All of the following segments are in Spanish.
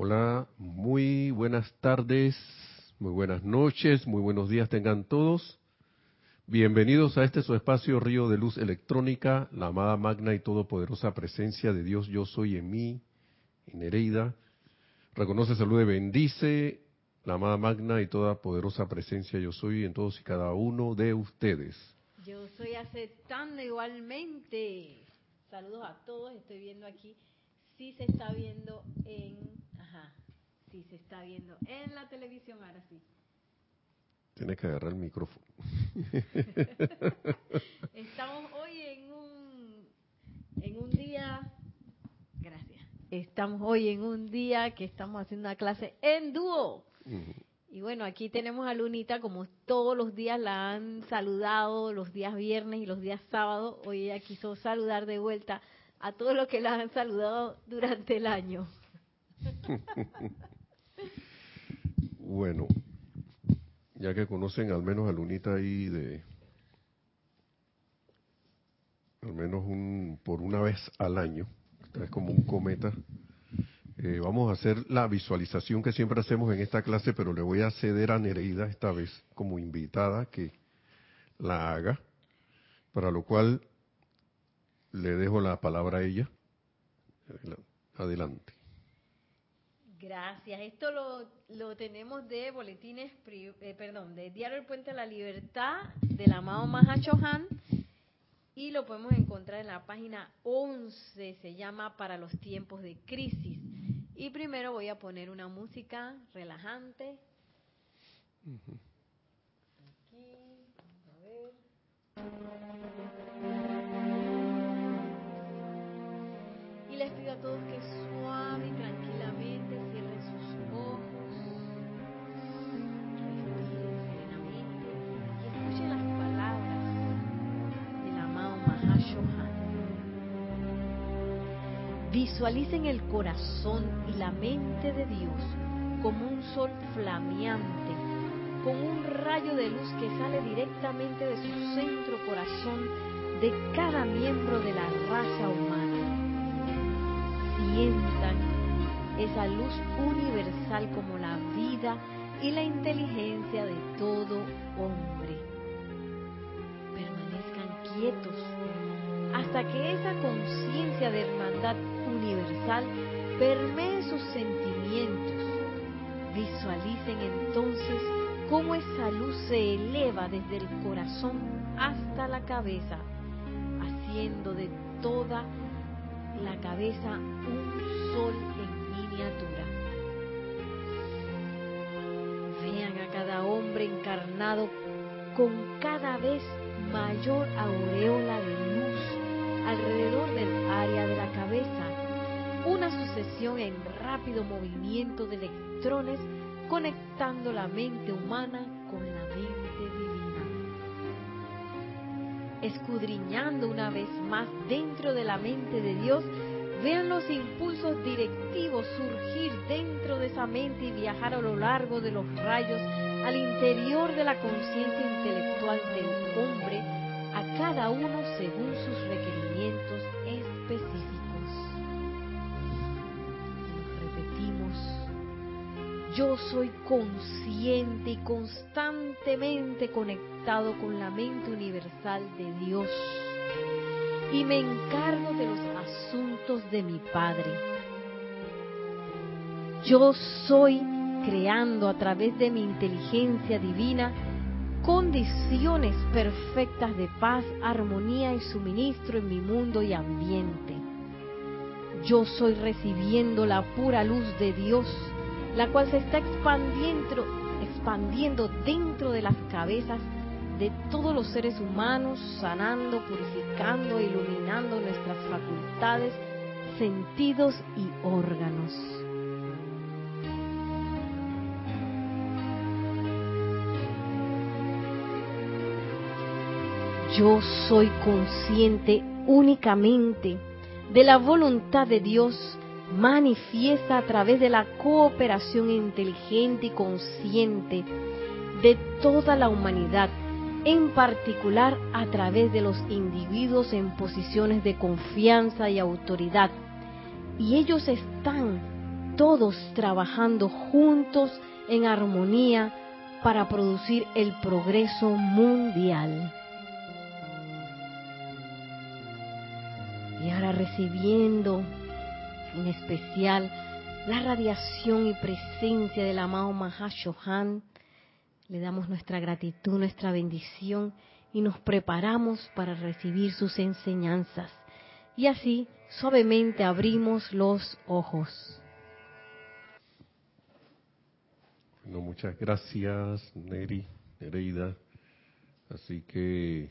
Hola, muy buenas tardes, muy buenas noches, muy buenos días tengan todos. Bienvenidos a este su espacio Río de Luz Electrónica, la amada magna y todopoderosa presencia de Dios Yo Soy en mí, en Nereida. Reconoce, salude, bendice la amada magna y todopoderosa presencia Yo Soy en todos y cada uno de ustedes. Yo soy aceptando igualmente. Saludos a todos, estoy viendo aquí. Sí se está viendo en... Ajá, sí se está viendo en la televisión, ahora sí. Tiene que agarrar el micrófono. Estamos hoy en un, en un día... Gracias. Estamos hoy en un día que estamos haciendo una clase en dúo. Y bueno, aquí tenemos a Lunita, como todos los días la han saludado, los días viernes y los días sábados. Hoy ella quiso saludar de vuelta a todos los que la han saludado durante el año. Bueno, ya que conocen al menos a Lunita ahí de al menos un por una vez al año, es como un cometa eh, vamos a hacer la visualización que siempre hacemos en esta clase, pero le voy a ceder a Nereida esta vez como invitada que la haga, para lo cual le dejo la palabra a ella. Adelante. Gracias. Esto lo, lo tenemos de boletines, eh, perdón, de Diario El Puente de la Libertad, del amado Mahachohan, y lo podemos encontrar en la página 11, se llama Para los tiempos de crisis. Y primero voy a poner una música relajante. Aquí, a ver. Y les pido a todos que Visualicen el corazón y la mente de Dios como un sol flameante, con un rayo de luz que sale directamente de su centro corazón de cada miembro de la raza humana. Sientan esa luz universal como la vida y la inteligencia de todo hombre. Permanezcan quietos hasta que esa conciencia de hermandad universal permee sus sentimientos. Visualicen entonces cómo esa luz se eleva desde el corazón hasta la cabeza, haciendo de toda la cabeza un sol en miniatura. Vean a cada hombre encarnado con cada vez mayor aureola de luz alrededor sucesión en rápido movimiento de electrones conectando la mente humana con la mente divina. Escudriñando una vez más dentro de la mente de Dios, vean los impulsos directivos surgir dentro de esa mente y viajar a lo largo de los rayos al interior de la conciencia intelectual del hombre, a cada uno según sus requerimientos yo soy consciente y constantemente conectado con la mente universal de Dios y me encargo de los asuntos de mi Padre. Yo soy creando a través de mi inteligencia divina condiciones perfectas de paz, armonía y suministro en mi mundo y ambiente. Yo soy recibiendo la pura luz de Dios, la cual se está expandiendo, expandiendo dentro de las cabezas de todos los seres humanos, sanando, purificando, iluminando nuestras facultades, sentidos y órganos. Yo soy consciente únicamente de la voluntad de Dios manifiesta a través de la cooperación inteligente y consciente de toda la humanidad, en particular a través de los individuos en posiciones de confianza y autoridad. Y ellos están todos trabajando juntos en armonía para producir el progreso mundial. Y ahora recibiendo en especial la radiación y presencia del amado Mahashohan, le damos nuestra gratitud, nuestra bendición y nos preparamos para recibir sus enseñanzas. Y así suavemente abrimos los ojos. Bueno, muchas gracias, Neri, Nereida. Así que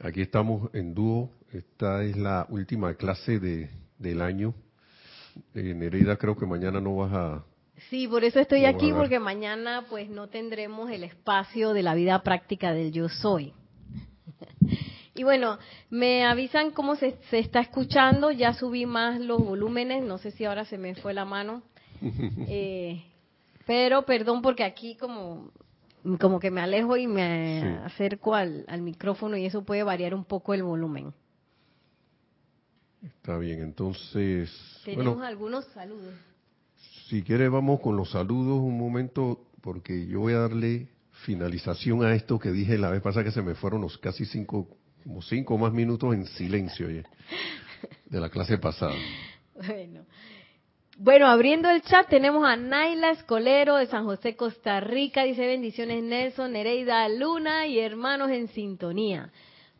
aquí estamos en dúo. Esta es la última clase de, del año. Eh, Nereida, creo que mañana no vas a... Sí, por eso estoy aquí, porque mañana pues no tendremos el espacio de la vida práctica del yo soy. Y bueno, me avisan cómo se, se, está escuchando, ya subí más los volúmenes, no sé si ahora se me fue la mano. Eh, pero perdón porque aquí como, como que me alejo y me acerco al, al micrófono y eso puede variar un poco el volumen. Está bien, entonces... Tenemos algunos saludos. Si quiere vamos con los saludos un momento porque yo voy a darle finalización a esto que dije la vez pasada que se me fueron los casi cinco, como cinco más minutos en silencio de la clase pasada. Bueno, bueno, abriendo el chat tenemos a Naila Escolero de San José, Costa Rica. Dice bendiciones Nelson, Nereida Luna y hermanos en sintonía.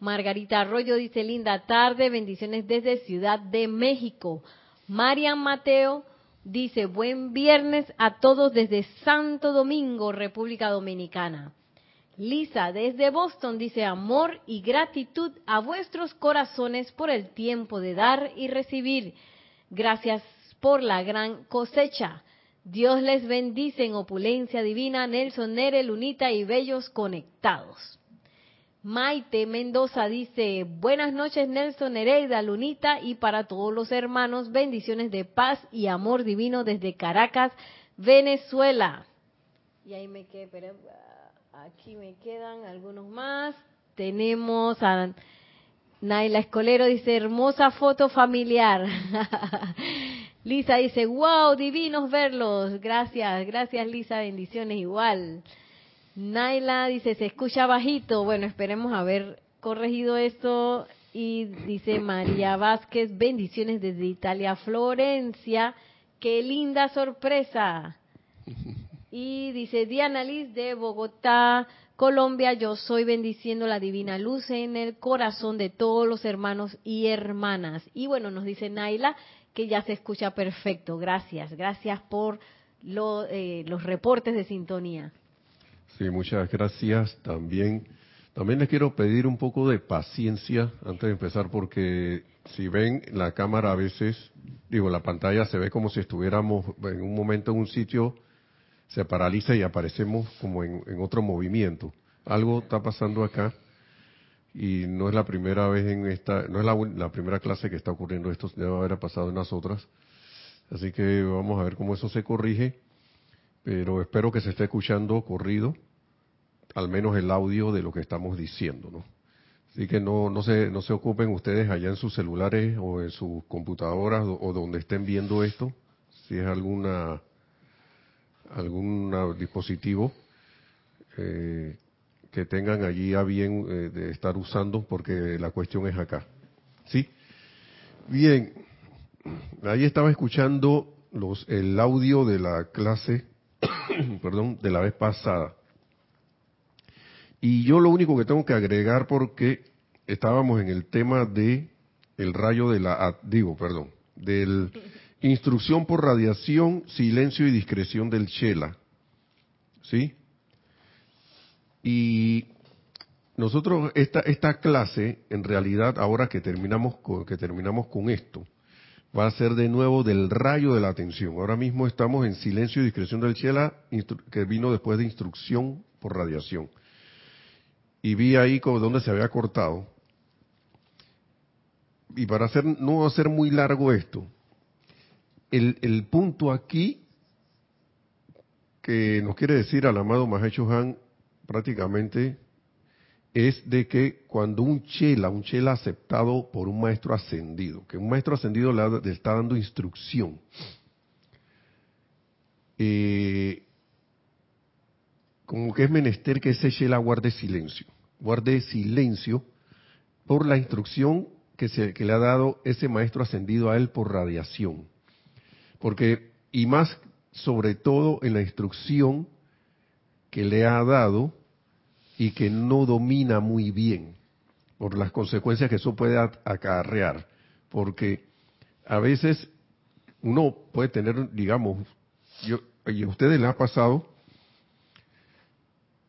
Margarita Arroyo dice linda tarde, bendiciones desde Ciudad de México. Marian Mateo dice buen viernes a todos desde Santo Domingo, República Dominicana. Lisa desde Boston dice amor y gratitud a vuestros corazones por el tiempo de dar y recibir. Gracias por la gran cosecha. Dios les bendice en opulencia divina, Nelson Nere, Lunita y Bellos conectados. Maite Mendoza dice, buenas noches Nelson Nereida, Lunita y para todos los hermanos, bendiciones de paz y amor divino desde Caracas, Venezuela. Y ahí me quedé, pero aquí me quedan algunos más. Tenemos a Naila Escolero, dice, hermosa foto familiar. Lisa dice, wow, divinos verlos. Gracias, gracias Lisa, bendiciones igual. Naila dice, se escucha bajito. Bueno, esperemos haber corregido esto. Y dice María Vázquez, bendiciones desde Italia, Florencia. Qué linda sorpresa. Y dice Diana Liz de Bogotá, Colombia, yo soy bendiciendo la divina luz en el corazón de todos los hermanos y hermanas. Y bueno, nos dice Naila que ya se escucha perfecto. Gracias, gracias por eh, los reportes de sintonía. Sí, muchas gracias. También, también les quiero pedir un poco de paciencia antes de empezar, porque si ven la cámara a veces, digo, la pantalla se ve como si estuviéramos en un momento en un sitio, se paraliza y aparecemos como en otro movimiento. Algo está pasando acá y no es la primera vez en esta, no es la, primera clase que está ocurriendo esto, debe haber pasado en las otras. Así que vamos a ver cómo eso se corrige, pero espero que se esté escuchando corrido, al menos el audio de lo que estamos diciendo, ¿no? Así que no, no, se, no se ocupen ustedes allá en sus celulares o en sus computadoras o, donde estén viendo esto, si es alguna algún dispositivo eh, que tengan allí a bien eh, de estar usando porque la cuestión es acá. ¿Sí? Bien, ahí estaba escuchando los, el audio de la clase, perdón, de la vez pasada. Y yo lo único que tengo que agregar porque estábamos en el tema de el rayo de la, digo, perdón, del instrucción por radiación, silencio y discreción del Chela. ¿Sí? Y nosotros, esta, esta clase, en realidad, ahora que terminamos, con, que terminamos con esto, va a ser de nuevo del rayo de la atención. Ahora mismo estamos en silencio y discreción del Chela, que vino después de instrucción por radiación. Y vi ahí donde se había cortado. Y para hacer, no hacer muy largo esto, el, el punto aquí que nos quiere decir al amado Mahecho Han prácticamente es de que cuando un chela, un chela aceptado por un maestro ascendido, que un maestro ascendido le, está dando instrucción, eh, como que es menester que ese Shela guarde silencio, guarde silencio por la instrucción que, se, que le ha dado ese maestro ascendido a él por radiación. Porque, y más sobre todo en la instrucción que le ha dado y que no domina muy bien por las consecuencias que eso puede acarrear. Porque a veces uno puede tener, digamos, yo, y a ustedes les ha pasado,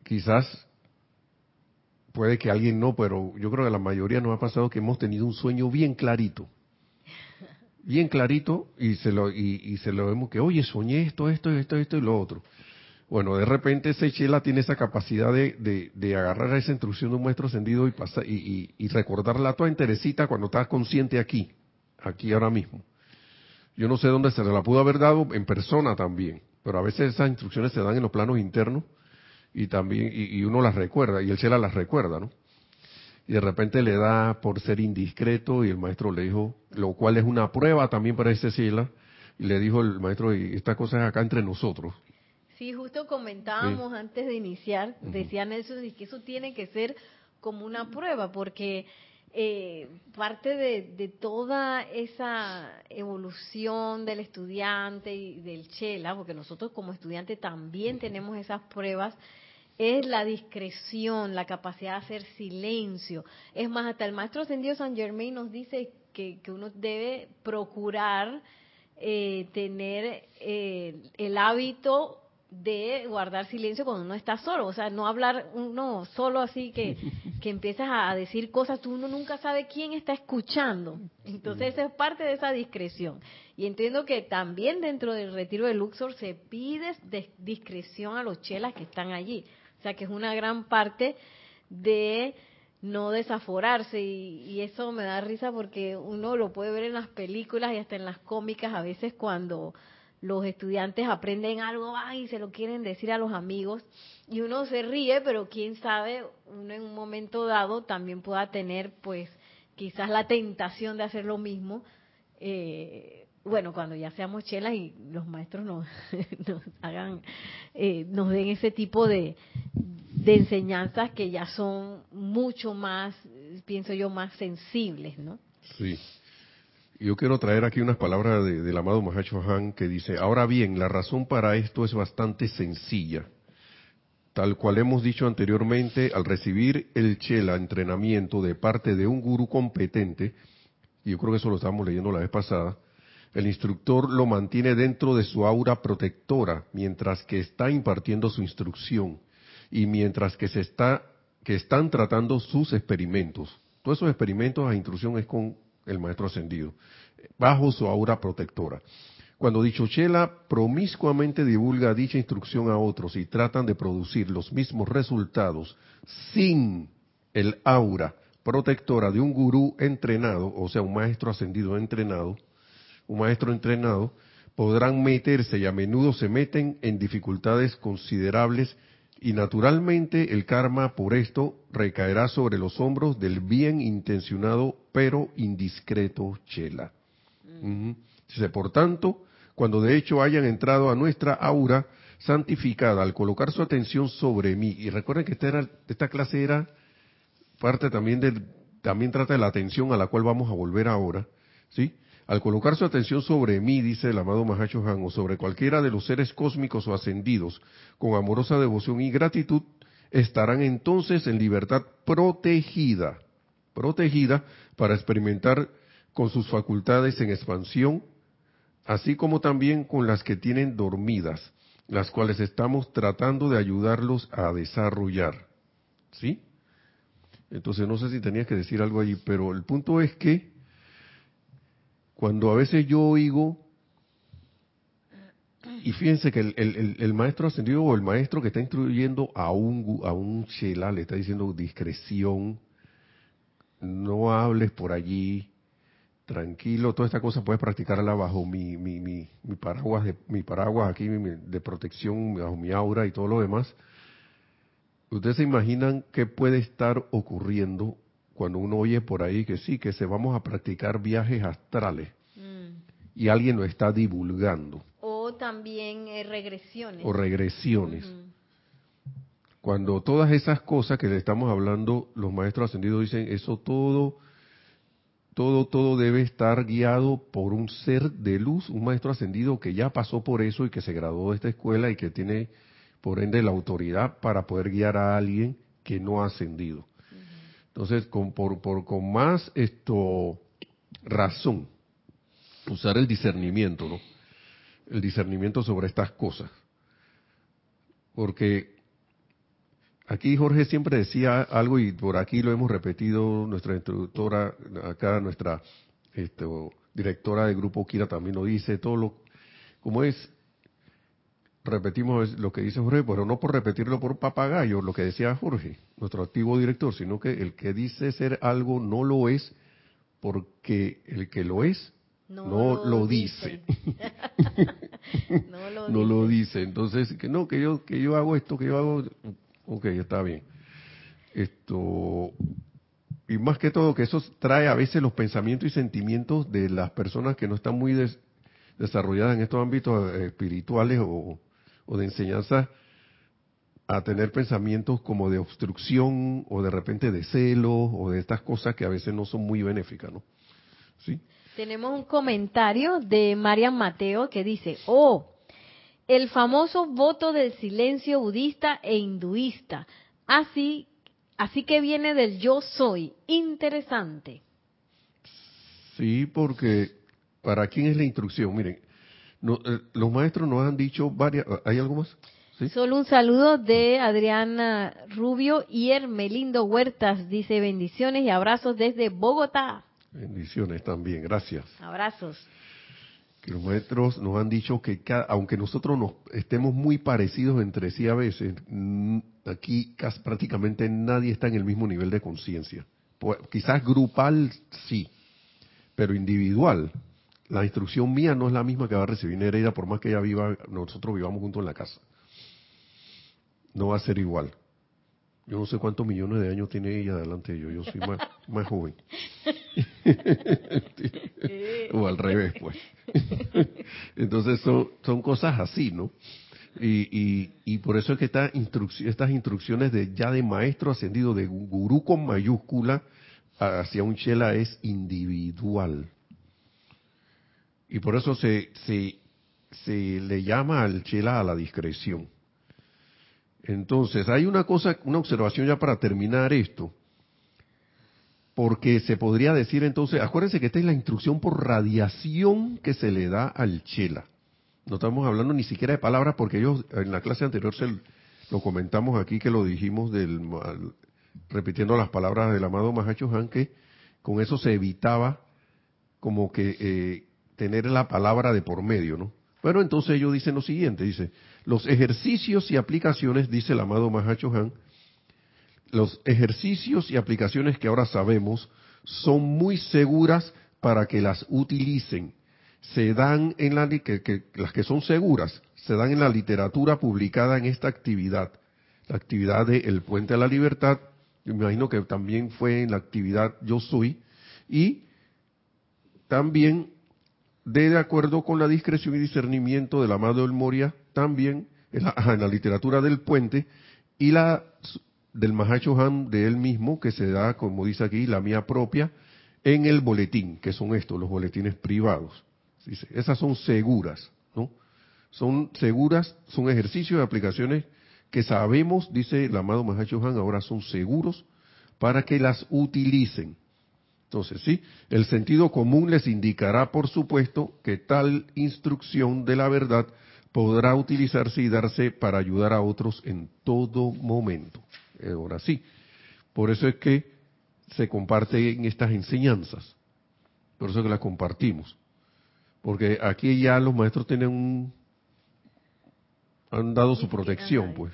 quizás puede que alguien no, pero yo creo que la mayoría nos ha pasado que hemos tenido un sueño bien clarito. Bien clarito y se lo, y, se lo vemos que, oye, soñé esto, esto, esto, esto y lo otro. Bueno, de repente ese chela tiene esa capacidad de, de, agarrar esa instrucción de un maestro ascendido y, pasar, y, y, recordarla toda enterecita cuando estás consciente aquí, aquí ahora mismo. Yo no sé dónde se la pudo haber dado en persona también, pero a veces esas instrucciones se dan en los planos internos y también y, uno las recuerda y el chela las recuerda, ¿no? Y de repente le da por ser indiscreto y el maestro le dijo, lo cual es una prueba también para ese chela, y le dijo el maestro, y esta cosa es acá entre nosotros. Sí, justo comentábamos antes de iniciar, decían eso, y que eso tiene que ser como una prueba, porque eh, parte de, toda esa evolución del estudiante y del chela, porque nosotros como estudiantes también tenemos esas pruebas, es la discreción, la capacidad de hacer silencio. Es más, hasta el maestro ascendido San Germain nos dice que, que uno debe procurar eh, tener eh, el hábito de guardar silencio cuando uno está solo, o sea, no hablar uno solo así que, que empiezas a decir cosas, tú uno nunca sabe quién está escuchando. Entonces, esa es parte de esa discreción. Y entiendo que también dentro del retiro de Luxor se pide discreción a los chelas que están allí. O sea, que es una gran parte de no desaforarse y, y, eso me da risa porque uno lo puede ver en las películas y hasta en las cómicas a veces cuando los estudiantes aprenden algo y se lo quieren decir a los amigos y uno se ríe, pero quién sabe, uno en un momento dado también pueda tener pues quizás la tentación de hacer lo mismo. Eh, bueno, cuando ya seamos chelas y los maestros nos, nos hagan, eh, nos den ese tipo de, de enseñanzas que ya son mucho más, pienso yo, más sensibles, ¿no? Sí. Yo quiero traer aquí unas palabras del amado Mahacho Han que dice, ahora bien, la razón para esto es bastante sencilla. Tal cual hemos dicho anteriormente, al recibir el Chela entrenamiento de parte de un gurú competente, y yo creo que eso lo estábamos leyendo la vez pasada, el instructor lo mantiene dentro de su aura protectora mientras que está impartiendo su instrucción y mientras que se está que están tratando sus experimentos. Todos esos experimentos a instrucción es con el maestro ascendido, bajo su aura protectora. Cuando dicho Chela promiscuamente divulga dicha instrucción a otros y tratan de producir los mismos resultados sin el aura protectora de un gurú entrenado, o sea, un maestro ascendido entrenado, un maestro entrenado, podrán meterse y a menudo se meten en dificultades considerables y naturalmente el karma por esto recaerá sobre los hombros del bien intencionado pero indiscreto Chela. Dice, por tanto, cuando de hecho hayan entrado a nuestra aura santificada al colocar su atención sobre mí, y recuerden que esta, esta clase era parte también del, también trata de la atención a la cual vamos a volver ahora, ¿sí? Al colocar su atención sobre mí, dice el amado Mahacho Han, o sobre cualquiera de los seres cósmicos o ascendidos, con amorosa devoción y gratitud, estarán entonces en libertad protegida, protegida para experimentar con sus facultades en expansión, así como también con las que tienen dormidas, las cuales estamos tratando de ayudarlos a desarrollar. ¿Sí? Entonces no sé si tenías que decir algo ahí, pero el punto es que cuando a veces yo oigo, y fíjense que el, maestro ascendido o el maestro que está instruyendo a un, a un chela le está diciendo discreción, no hables por allí, tranquilo, toda esta cosa puedes practicarla bajo mi, mi, mi, mi paraguas, de, mi paraguas aquí de protección, bajo mi aura y todo lo demás. Ustedes se imaginan qué puede estar ocurriendo cuando uno oye por ahí que sí, que se vamos a practicar viajes astrales mm. y alguien lo está divulgando. O también eh, regresiones. O regresiones. Cuando todas esas cosas que le estamos hablando, los maestros ascendidos dicen, eso todo, todo, todo debe estar guiado por un ser de luz, un maestro ascendido que ya pasó por eso y que se graduó de esta escuela y que tiene, por ende, la autoridad para poder guiar a alguien que no ha ascendido. Entonces, con, por, por, con más esto razón, usar el discernimiento, ¿no? El discernimiento sobre estas cosas. Porque aquí Jorge siempre decía algo y por aquí lo hemos repetido, nuestra instructora, acá nuestra esto, directora de grupo Kira también lo dice, todo lo, como es, repetimos lo que dice Jorge, pero no por repetirlo por papagayo, lo que decía Jorge, nuestro activo director, sino que el que dice ser algo no lo es porque el que lo es no, lo, dice. no, lo, no dice. lo dice. Entonces, que no, que yo, que yo hago esto, que yo hago, ok, está bien. Esto, y más que todo, que eso trae a veces los pensamientos y sentimientos de las personas que no están muy desarrolladas en estos ámbitos eh, espirituales o, o de enseñanza a tener pensamientos como de obstrucción o de repente de celo o de estas cosas que a veces no son muy benéficas, ¿no? ¿Sí? Tenemos un comentario de Marian Mateo que dice, oh, el famoso voto del silencio budista e hinduista, así, así que viene del yo soy, interesante. Sí, porque ¿para quién es la instrucción? Miren, eh, los maestros nos han dicho varias, ¿hay algo más? Solo un saludo de Adriana Rubio y Hermelindo Huertas. Dice bendiciones y abrazos desde Bogotá. Bendiciones también, gracias. Abrazos. Que los maestros nos han dicho que aunque nosotros nos estemos muy parecidos entre sí a veces, aquí casi, prácticamente nadie está en el mismo nivel de conciencia. Pues, quizás grupal sí, pero individual. La instrucción mía no es la misma que va a recibir Nereida, por más que ella viva, nosotros vivamos juntos en la casa no va a ser igual. Yo no sé cuántos millones de años tiene ella delante de yo, yo soy más, más joven. o al revés, pues. Entonces son, son cosas así, ¿no? Y, y, por eso es que esta estas instrucciones de ya de maestro ascendido, de gurú con mayúscula, hacia un chela es individual. Y por eso se, se, se le llama al chela a la discreción entonces, hay una cosa, una observación ya para terminar esto, porque se podría decir entonces, acuérdense que esta es la instrucción por radiación que se le da al chela. No estamos hablando ni siquiera de palabras, porque ellos en la clase anterior se lo comentamos aquí, que lo dijimos del, repitiendo las palabras del amado Mahacho Han, que con eso se evitaba como que eh, tener la palabra de por medio, ¿no? Pero entonces ellos dicen lo siguiente, dice, los ejercicios y aplicaciones, dice el amado Mahacho Han, los ejercicios y aplicaciones que ahora sabemos son muy seguras para que las utilicen. Se dan en la que, las que son seguras se dan en la literatura publicada en esta actividad, la actividad de El Puente a la Libertad. me imagino que también fue en la actividad Yo Soy y también de, acuerdo con la discreción y discernimiento del amado El Moria, también en la, literatura del puente, y la del Mahacho Han de él mismo, que se da, como dice aquí, la mía propia, en el boletín, que son estos, los boletines privados. Dice, esas son seguras, ¿no? Son seguras, son ejercicios de aplicaciones que sabemos, dice el amado Mahacho Han, ahora son seguros para que las utilicen. Entonces, sí, el sentido común les indicará, por supuesto, que tal instrucción de la verdad podrá utilizarse y darse para ayudar a otros en todo momento. Ahora sí, por eso es que se comparten estas enseñanzas, por eso es que las compartimos, porque aquí ya los maestros tienen un, han dado su protección, pues,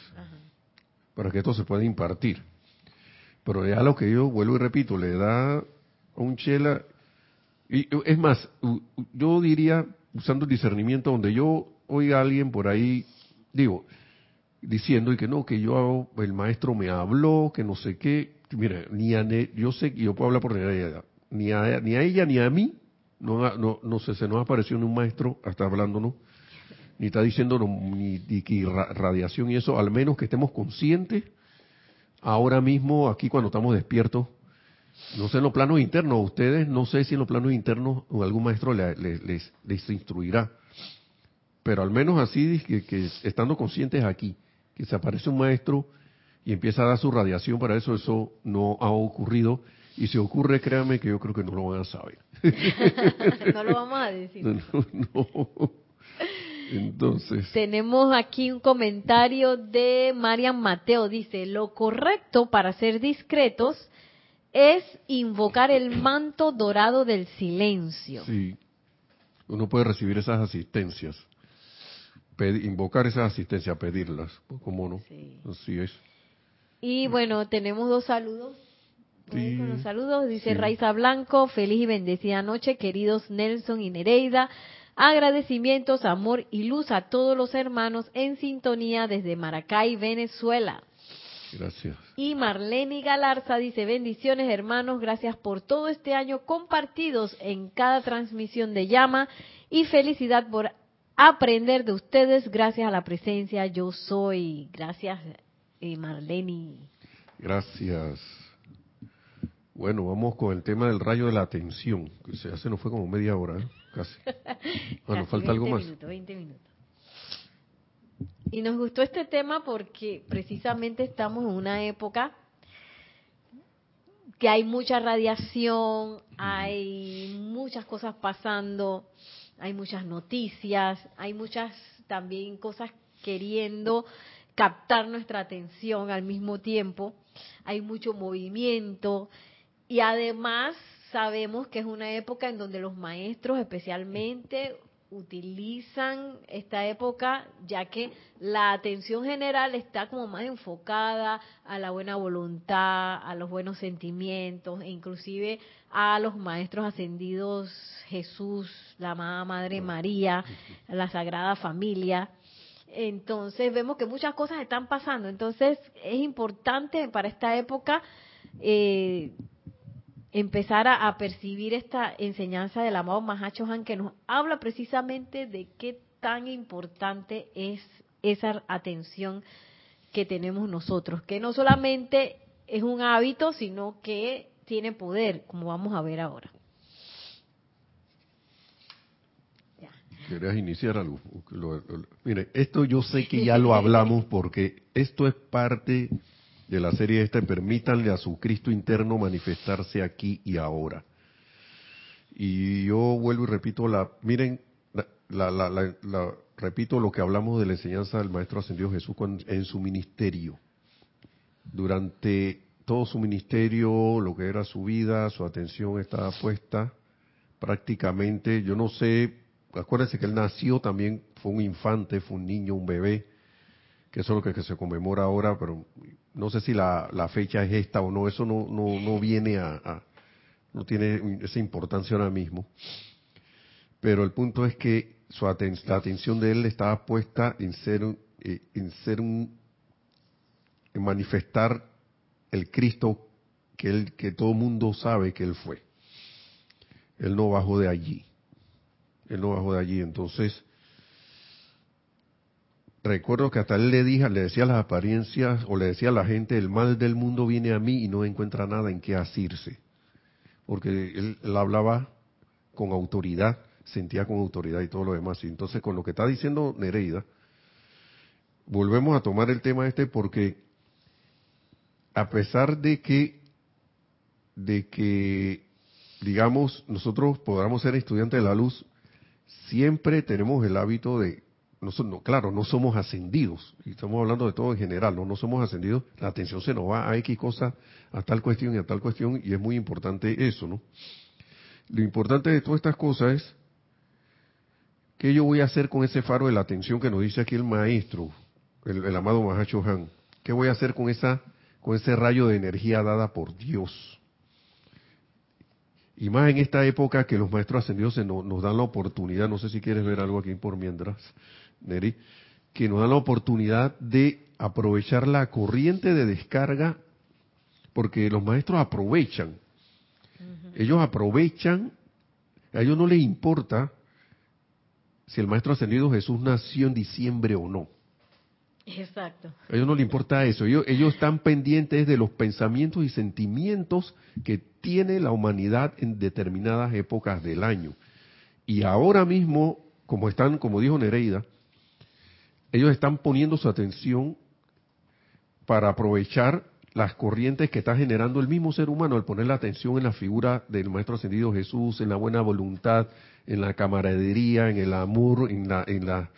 para que esto se pueda impartir. Pero ya lo que yo vuelvo y repito, le da un chela. Y, es más, yo diría, usando el discernimiento, donde yo oiga a alguien por ahí, digo, diciendo y que no, que yo, el maestro me habló, que no sé qué. Mira, ni a, yo sé que yo puedo hablar por ella, ni a, ni a ella ni a mí, no, no, no sé, se nos apareció un maestro, hasta hablándonos, ni está diciendo ni, ni que radiación y eso, al menos que estemos conscientes ahora mismo, aquí cuando estamos despiertos, no sé en los planos internos, ustedes no sé si en los planos internos algún maestro les, les, instruirá, pero al menos así que, que, estando conscientes aquí, que se aparece un maestro y empieza a dar su radiación para eso, eso no ha ocurrido. Y si ocurre, créanme que yo creo que no lo van a saber. no lo vamos a decir. no. Entonces. Tenemos aquí un comentario de Marian Mateo. Dice, lo correcto para ser discretos es invocar el manto dorado del silencio. Sí. Uno puede recibir esas asistencias. invocar esas asistencias, pedirlas. ¿Cómo no? Sí. Así es. Y bueno, tenemos dos saludos. con los saludos. Dice Raiza Blanco, feliz y bendecida noche, queridos Nelson y Nereida. Agradecimientos, amor y luz a todos los hermanos en sintonía desde Maracay, Venezuela. Gracias. Y Marlene Galarza dice, bendiciones hermanos, gracias por todo este año compartidos en cada transmisión de llama y felicidad por aprender de ustedes gracias a la presencia yo soy. Gracias eh, Marlene. Gracias. Bueno, vamos con el tema del rayo de la atención, que se hace, no fue como media hora. ¿eh? casi. Bueno, falta algo más. Minutos, 20 minutos. Y nos gustó este tema porque precisamente estamos en una época que hay mucha radiación, hay muchas cosas pasando, hay muchas noticias, hay muchas también cosas queriendo captar nuestra atención al mismo tiempo, hay mucho movimiento y además sabemos que es una época en donde los maestros especialmente utilizan esta época ya que la atención general está como más enfocada a la buena voluntad, a los buenos sentimientos e inclusive a los maestros ascendidos Jesús, la amada Madre María, la Sagrada Familia. Entonces vemos que muchas cosas están pasando. Entonces es importante para esta época eh, empezar a, percibir esta enseñanza del amado Mahacho Han que nos habla precisamente de qué tan importante es esa atención que tenemos nosotros, que no solamente es un hábito, sino que tiene poder, como vamos a ver ahora. ¿Querías iniciar algo? mire, esto yo sé que ya lo hablamos porque esto es parte de la serie esta, permítanle a su Cristo interno manifestarse aquí y ahora. Y yo vuelvo y repito la, miren, la, la, repito lo que hablamos de la enseñanza del Maestro Ascendido Jesús en su ministerio. Durante todo su ministerio, lo que era su vida, su atención estaba puesta prácticamente, yo no sé, acuérdense que él nació también, fue un infante, fue un niño, un bebé, que eso es lo que se conmemora ahora, pero no sé si la, fecha es esta o no, eso no, no, no viene a, no tiene esa importancia ahora mismo. Pero el punto es que su la atención de él estaba puesta en ser, eh, en ser un, en manifestar el Cristo que él, que todo mundo sabe que él fue. Él no bajó de allí. Él no bajó de allí. Entonces, recuerdo que hasta él le, dije, le decía las apariencias o le decía a la gente, el mal del mundo viene a mí y no encuentra nada en qué asirse. Porque él, hablaba con autoridad, sentía con autoridad y todo lo demás. Y entonces con lo que está diciendo Nereida, volvemos a tomar el tema este porque a pesar de que, de que, digamos, nosotros podamos ser estudiantes de la luz, siempre tenemos el hábito de no, claro, no somos ascendidos, y estamos hablando de todo en general, no, no somos ascendidos, la atención se nos va a X cosa, a tal cuestión y a tal cuestión, y es muy importante eso, ¿no? Lo importante de todas estas cosas es, ¿qué yo voy a hacer con ese faro de la atención que nos dice aquí el maestro, el, amado Mahacho Han? ¿Qué voy a hacer con esa, con ese rayo de energía dada por Dios? Y más en esta época que los maestros ascendidos nos, nos dan la oportunidad, no sé si quieres ver algo aquí por mientras, Neri, que nos da la oportunidad de aprovechar la corriente de descarga, porque los maestros aprovechan. Ellos aprovechan, a ellos no les importa si el Maestro Ascendido Jesús nació en diciembre o no. Exacto. A ellos no les importa eso. Ellos, ellos están pendientes de los pensamientos y sentimientos que tiene la humanidad en determinadas épocas del año. Y ahora mismo, como están, como dijo Nereida, ellos están poniendo su atención para aprovechar las corrientes que está generando el mismo ser humano al poner la atención en la figura del Maestro Ascendido Jesús, en la buena voluntad, en la camaradería, en el amor, en la, en la,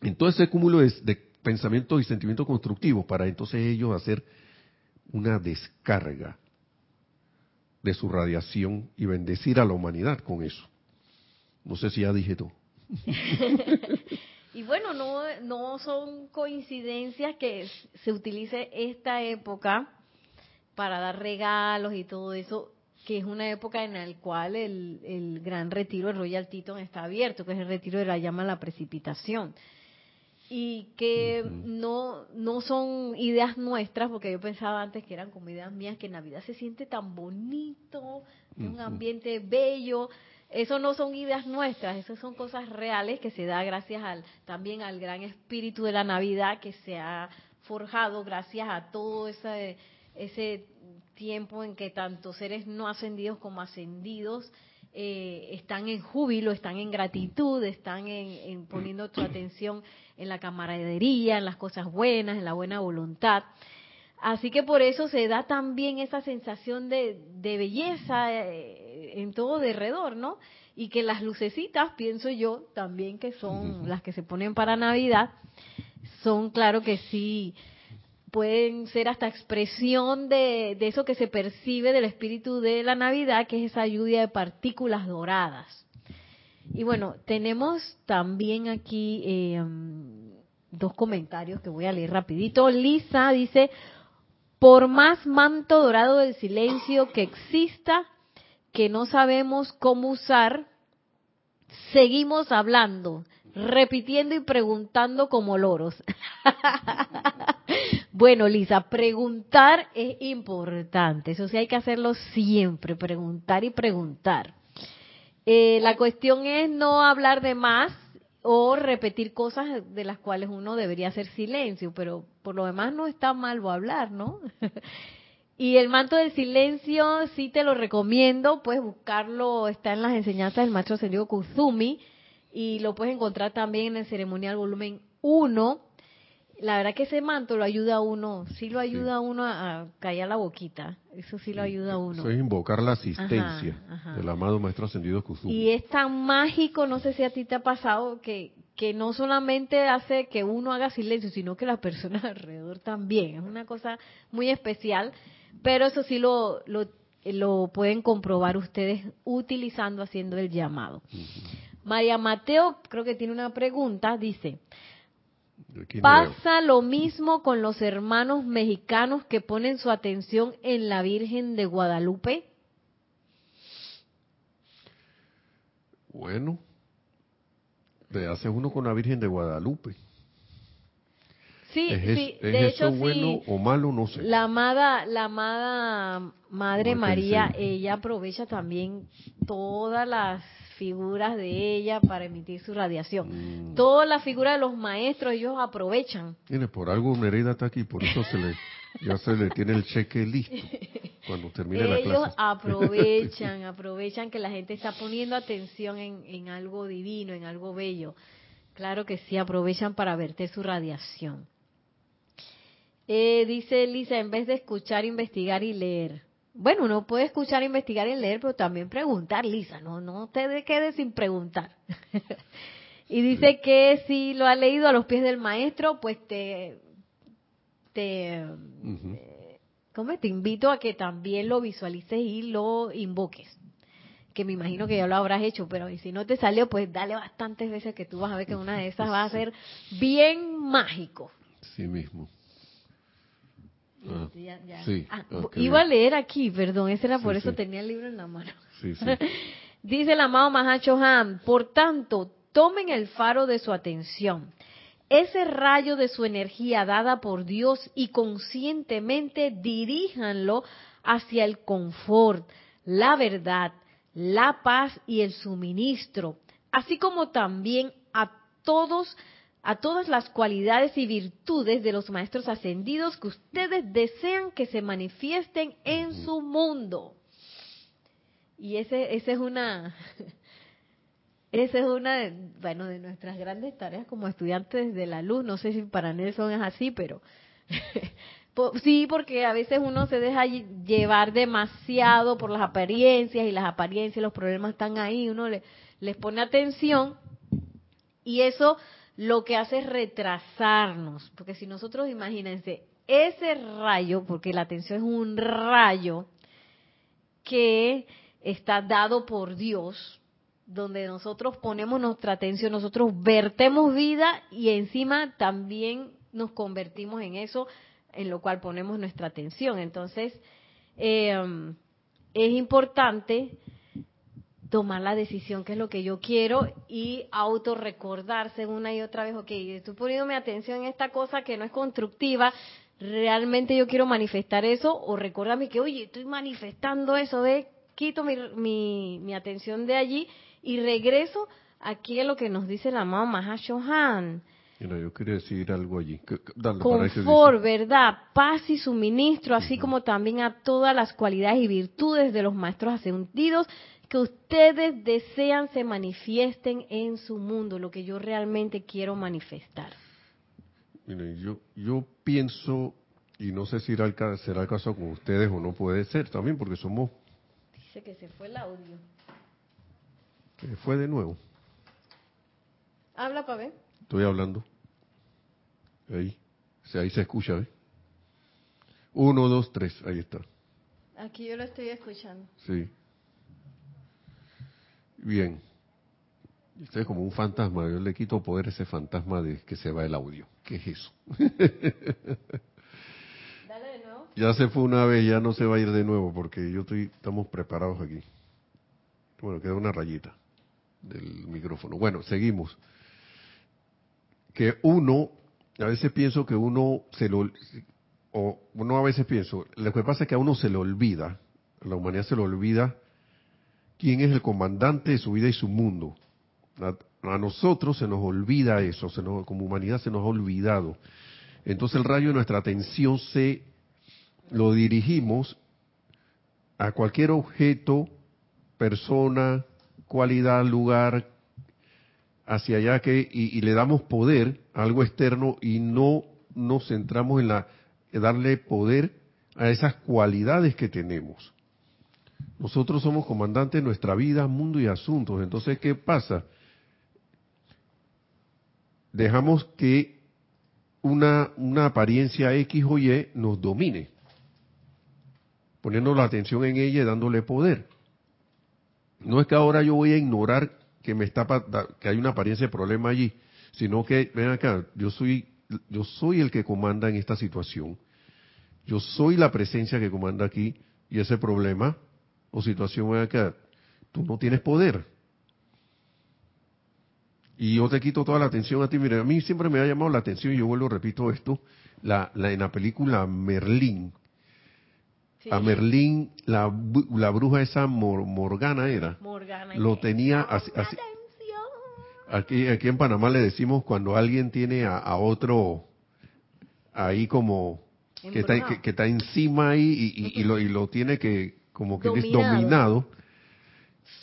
en todo ese cúmulo de, de pensamientos y sentimientos constructivos para entonces ellos hacer una descarga de su radiación y bendecir a la humanidad con eso. No sé si ya dije todo. y bueno, no, no son coincidencias que se utilice esta época para dar regalos y todo eso, que es una época en la cual el, el gran retiro, el Royal Teton, está abierto, que es el retiro de la llama a la precipitación. Y que no no son ideas nuestras porque yo pensaba antes que eran como ideas mías que Navidad se siente tan bonito un ambiente bello eso no son ideas nuestras eso son cosas reales que se da gracias al también al gran espíritu de la Navidad que se ha forjado gracias a todo ese ese tiempo en que tanto seres no ascendidos como ascendidos eh, están en júbilo, están en gratitud, están en, poniendo su atención en la camaradería, en las cosas buenas, en la buena voluntad. Así que por eso se da también esa sensación de, belleza eh, en todo derredor, ¿no? Y que las lucecitas, pienso yo, también que son las que se ponen para Navidad, son claro que sí, pueden ser hasta expresión de, eso que se percibe del espíritu de la Navidad, que es esa lluvia de partículas doradas. Y bueno, tenemos también aquí eh, dos comentarios que voy a leer rapidito. Lisa dice, por más manto dorado del silencio que exista, que no sabemos cómo usar, seguimos hablando, repitiendo y preguntando como loros. Bueno, Lisa, preguntar es importante. Eso sí hay que hacerlo siempre, preguntar y preguntar. Eh, la cuestión es no hablar de más o repetir cosas de las cuales uno debería hacer silencio, pero por lo demás no está mal hablar, ¿no? y el manto del silencio sí te lo recomiendo, puedes buscarlo, está en las enseñanzas del maestro ascendido Kuzumi y lo puedes encontrar también en el ceremonial volumen 1 la verdad que ese manto lo ayuda a uno, sí lo ayuda a uno a, callar la boquita, eso sí lo ayuda a uno. Eso es invocar la asistencia del amado Maestro Ascendido Kusumi. Y es tan mágico, no sé si a ti te ha pasado, que, que no solamente hace que uno haga silencio, sino que las personas alrededor también. Es una cosa muy especial, pero eso sí lo, lo, lo pueden comprobar ustedes utilizando, haciendo el llamado. María Mateo creo que tiene una pregunta, dice, Pasa lo mismo con los hermanos mexicanos que ponen su atención en la Virgen de Guadalupe. Bueno, le hace uno con la Virgen de Guadalupe. Sí, sí, de hecho bueno o malo? No sé. La amada, la amada Madre María, ella aprovecha también todas las figuras de ella para emitir su radiación. Mm. Todas las figuras de los maestros ellos aprovechan. Mire, por algo Merida está aquí, por eso se le, ya se le tiene el cheque listo cuando termine la clase. Ellos aprovechan, aprovechan que la gente está poniendo atención en, en algo divino, en algo bello. Claro que sí, aprovechan para verter su radiación. Eh, dice Elisa, en vez de escuchar, investigar y leer. Bueno, uno puede escuchar, investigar y leer, pero también preguntar, Lisa, no, no te quedes sin preguntar. y dice que si lo ha leído a los pies del maestro, pues te, te, eh, te invito a que también lo visualices y lo invoques. Que me imagino que ya lo habrás hecho, pero si no te salió, pues dale bastantes veces que tú vas a ver que una de esas va a ser bien mágico. Sí mismo. Ah, ah, iba a leer aquí, perdón, ese era por eso tenía el libro en la mano. Dice el amado Mahacho Han, por tanto, tomen el faro de su atención, ese rayo de su energía dada por Dios y conscientemente diríjanlo hacia el confort, la verdad, la paz y el suministro así como también a todos a todas las cualidades y virtudes de los maestros ascendidos que ustedes desean que se manifiesten en su mundo. Y ese, ese es una, esa es una, de, bueno, de nuestras grandes tareas como estudiantes de la luz. No sé si para Nelson es así, pero sí, porque a veces uno se deja llevar demasiado por las apariencias y las apariencias, los problemas están ahí, uno le, les pone atención y eso lo que hace es retrasarnos, porque si nosotros, imagínense, ese rayo, porque la atención es un rayo que está dado por Dios, donde nosotros ponemos nuestra atención, nosotros vertemos vida y encima también nos convertimos en eso en lo cual ponemos nuestra atención. Entonces, eh, es importante tomar la decisión que es lo que yo quiero y autorrecordarse una y otra vez, ok, estoy poniendo mi atención en esta cosa que no es constructiva, realmente yo quiero manifestar eso o recordarme que, oye, estoy manifestando eso, ve, quito mi, mi, mi atención de allí y regreso aquí a lo que nos dice la mamá Mahashohan. Mira, yo quería decir algo allí. Confort, verdad, paz y suministro, así como también a todas las cualidades y virtudes de los maestros ascendidos que ustedes desean se manifiesten en su mundo, lo que yo realmente quiero manifestar. Miren, yo, yo pienso, y no sé si será el caso con ustedes o no puede ser también, porque somos... Dice que se fue el audio. Se fue de nuevo. Habla para ver. Estoy hablando. Ahí. ahí se escucha, ¿eh? Uno, dos, tres. Ahí está. Aquí yo lo estoy escuchando. Sí. Bien. Usted es como un fantasma. Yo le quito poder a ese fantasma de que se va el audio. ¿Qué es eso? Dale de nuevo. Ya se fue una vez, ya no se va a ir de nuevo porque yo estoy, estamos preparados aquí. Bueno, queda una rayita del micrófono. Bueno, seguimos. Que uno, a veces pienso que uno se lo, o no a veces pienso, lo que pasa es que a uno se le olvida, a la humanidad se le olvida quién es el comandante de su vida y su mundo. A, nosotros se nos olvida eso, se nos, como humanidad se nos ha olvidado. Entonces el rayo de nuestra atención se lo dirigimos a cualquier objeto, persona, cualidad, lugar, hacia allá que y, le damos poder a algo externo y no nos centramos en la darle poder a esas cualidades que tenemos. Nosotros somos comandantes de nuestra vida, mundo y asuntos. Entonces, ¿qué pasa? Dejamos que una, una apariencia X o Y nos domine, poniendo la atención en ella y dándole poder. No es que ahora yo voy a ignorar que me está que hay una apariencia de problema allí, sino que ven acá, yo soy yo soy el que comanda en esta situación. Yo soy la presencia que comanda aquí y ese problema o situación que tú no tienes poder. Y yo te quito toda la atención a ti. Mira, a mí siempre me ha llamado la atención, y yo vuelvo, repito esto, la, la en la película Merlín. A Merlín, la, la bruja esa Morgana era. Morgana. Lo tenía así, Aquí, aquí en Panamá le decimos cuando alguien tiene a, otro ahí como que está, que, está, encima ahí y, y, lo, y lo tiene que como que es dominado.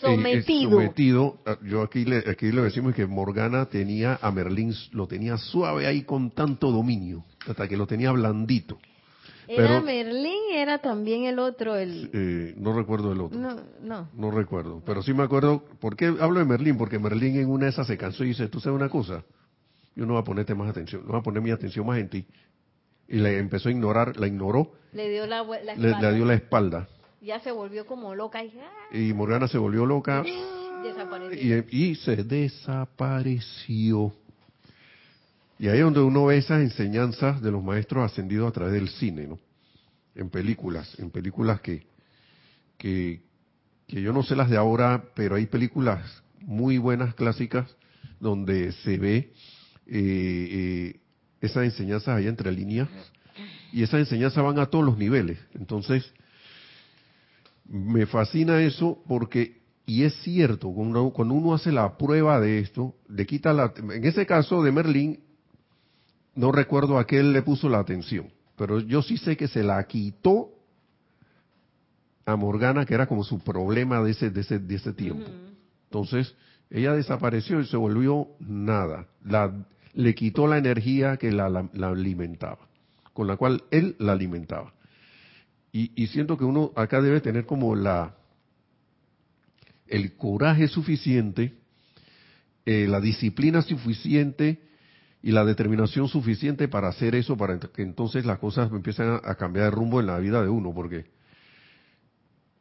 Eh, sometido. Ah, yo aquí le, aquí le decimos que Morgana tenía a Merlín, lo tenía suave ahí con tanto dominio, hasta que lo tenía blandito. ¿Era Merlín? ¿Era también el otro? el eh, No recuerdo el otro. No, no. No recuerdo. Pero sí me acuerdo. ¿Por qué hablo de Merlín? Porque Merlín en una de esas se cansó y dice, tú sabes una cosa, yo no voy a ponerte más atención, no voy a poner mi atención más en ti. Y le empezó a ignorar, la ignoró. Le dio la, espalda. le dio la espalda ya se volvió como loca. Y, y Morgana se volvió loca. Y, se desapareció. Y ahí es donde uno ve esas enseñanzas de los maestros ascendidos a través del cine, ¿no? En películas, en películas que, que, que yo no sé las de ahora, pero hay películas muy buenas, clásicas, donde se ve eh, eh, esas enseñanzas ahí entre líneas, y esas enseñanzas van a todos los niveles. Entonces, me fascina eso porque Y es cierto, cuando uno, hace la prueba de esto, le quita la... En ese caso de Merlín, no recuerdo a qué él le puso la atención, pero yo sí sé que se la quitó a Morgana, que era como su problema de ese, de ese, de ese tiempo. Entonces, ella desapareció y se volvió nada. La, le quitó la energía que la, la, alimentaba, con la cual él la alimentaba. Y, y siento que uno acá debe tener como la el coraje suficiente, eh, la disciplina suficiente y la determinación suficiente para hacer eso, para que entonces las cosas empiecen a, cambiar de rumbo en la vida de uno, porque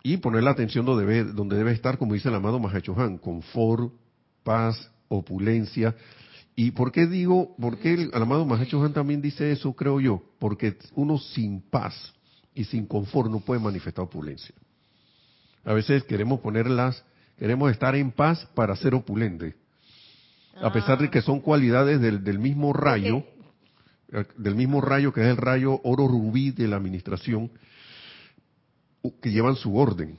y poner la atención donde debe, donde debe estar, como dice el amado Mahachohan, confort, paz, opulencia. ¿Y por qué digo, por qué el, amado Mahachohan también dice eso, creo yo? Porque uno sin paz y sin confort no puede manifestar opulencia. A veces queremos ponerlas, queremos estar en paz para ser opulente. A pesar de que son cualidades del, del mismo rayo, eh, del mismo rayo que es el rayo oro rubí de la administración, que llevan su orden.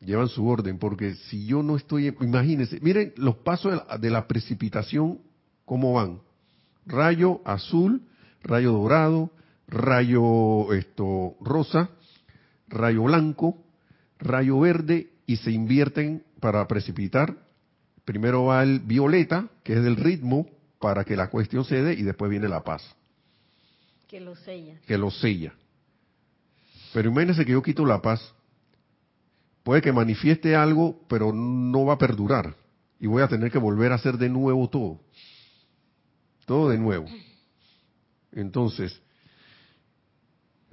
Llevan su orden, porque si yo no estoy, imagínense, miren los pasos de la, precipitación, cómo van. Rayo azul, rayo dorado, rayo esto rosa, rayo blanco, rayo verde y se invierten para precipitar. Primero va el violeta, que es del ritmo, para que la cuestión se dé, y después viene la paz. Que lo sella. Que lo sella. Pero imagínense que yo quito la paz. Puede que manifieste algo, pero no va a perdurar. Y voy a tener que volver a hacer de nuevo todo. Todo de nuevo. Entonces,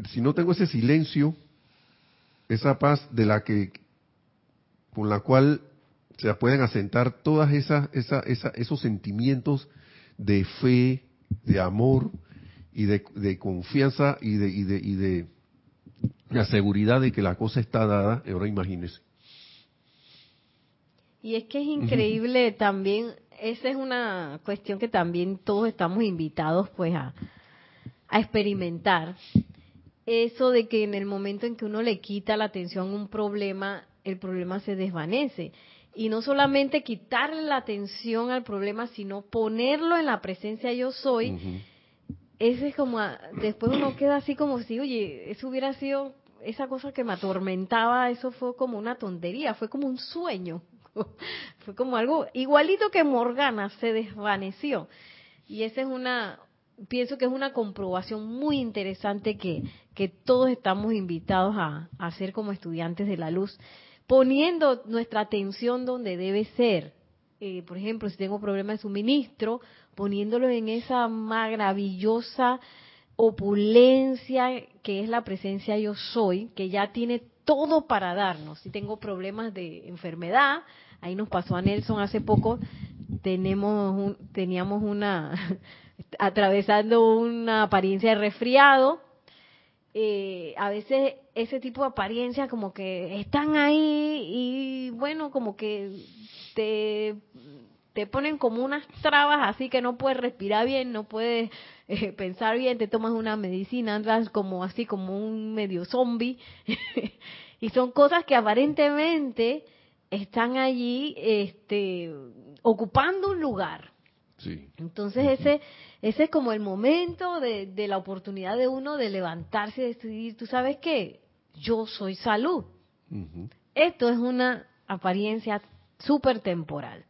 si no tengo ese silencio, esa paz de la que, con la cual se pueden asentar todas esas, esos sentimientos de fe, de amor y de, confianza y de, y de la seguridad de que la cosa está dada, ahora imagínese. Y es que es increíble también, esa es una cuestión que también todos estamos invitados pues a, a experimentar. Eso de que en el momento en que uno le quita la atención a un problema, el problema se desvanece. Y no solamente quitarle la atención al problema, sino ponerlo en la presencia yo soy. Ese es como, después uno queda así como si, oye, eso hubiera sido esa cosa que me atormentaba, eso fue como una tontería, fue como un sueño, fue como algo igualito que Morgana, se desvaneció. Y esa es una, pienso que es una comprobación muy interesante que, que todos estamos invitados a, hacer como estudiantes de la luz, poniendo nuestra atención donde debe ser. Eh, por ejemplo, si tengo problemas de suministro, poniéndolo en esa maravillosa opulencia que es la presencia yo soy, que ya tiene todo para darnos. Si tengo problemas de enfermedad, ahí nos pasó a Nelson hace poco, tenemos teníamos una atravesando una apariencia de resfriado. Eh, a veces ese tipo de apariencias como que están ahí y bueno, como que te te ponen como unas trabas así que no puedes respirar bien, no puedes eh, pensar bien, te tomas una medicina, andas como así como un medio zombie y son cosas que aparentemente están allí este ocupando un lugar. Sí. Entonces ese ese es como el momento de, de la oportunidad de uno de levantarse y decidir, tú sabes qué, yo soy salud. Esto es una apariencia súper temporal.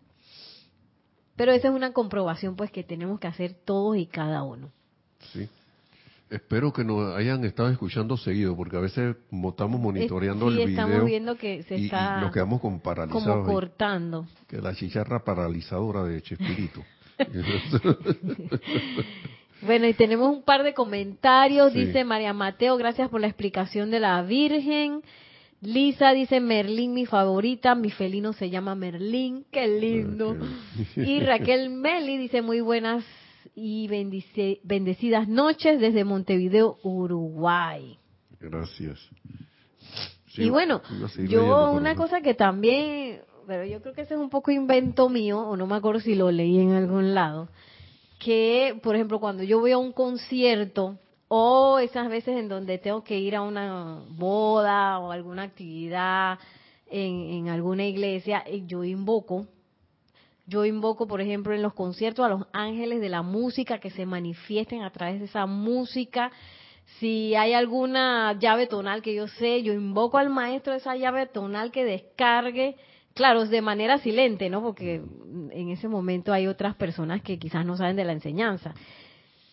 Pero esa es una comprobación pues que tenemos que hacer todos y cada uno. Sí. Espero que nos hayan estado escuchando seguido, porque a veces estamos monitoreando el video. estamos viendo que se está. Y nos quedamos con paralizados. Como cortando. que la chicharra paralizadora de Chespirito. bueno, y tenemos un par de comentarios. Dice María Mateo, gracias por la explicación de la Virgen. Lisa dice Merlín, mi favorita, mi felino se llama Merlín, qué lindo. Y Raquel Meli dice muy buenas y bendecidas noches desde Montevideo, Uruguay. Gracias. y bueno, yo una cosa que también, pero yo creo que ese es un poco invento mío, o no me acuerdo si lo leí en algún lado, que por ejemplo cuando yo voy a un concierto, o esas veces en donde tengo que ir a una boda o alguna actividad en, alguna iglesia, yo invoco, yo invoco, por ejemplo, en los conciertos a los ángeles de la música que se manifiesten a través de esa música. Si hay alguna llave tonal que yo sé, yo invoco al maestro de esa llave tonal que descargue, claro, de manera silente, ¿no? Porque en ese momento hay otras personas que quizás no saben de la enseñanza.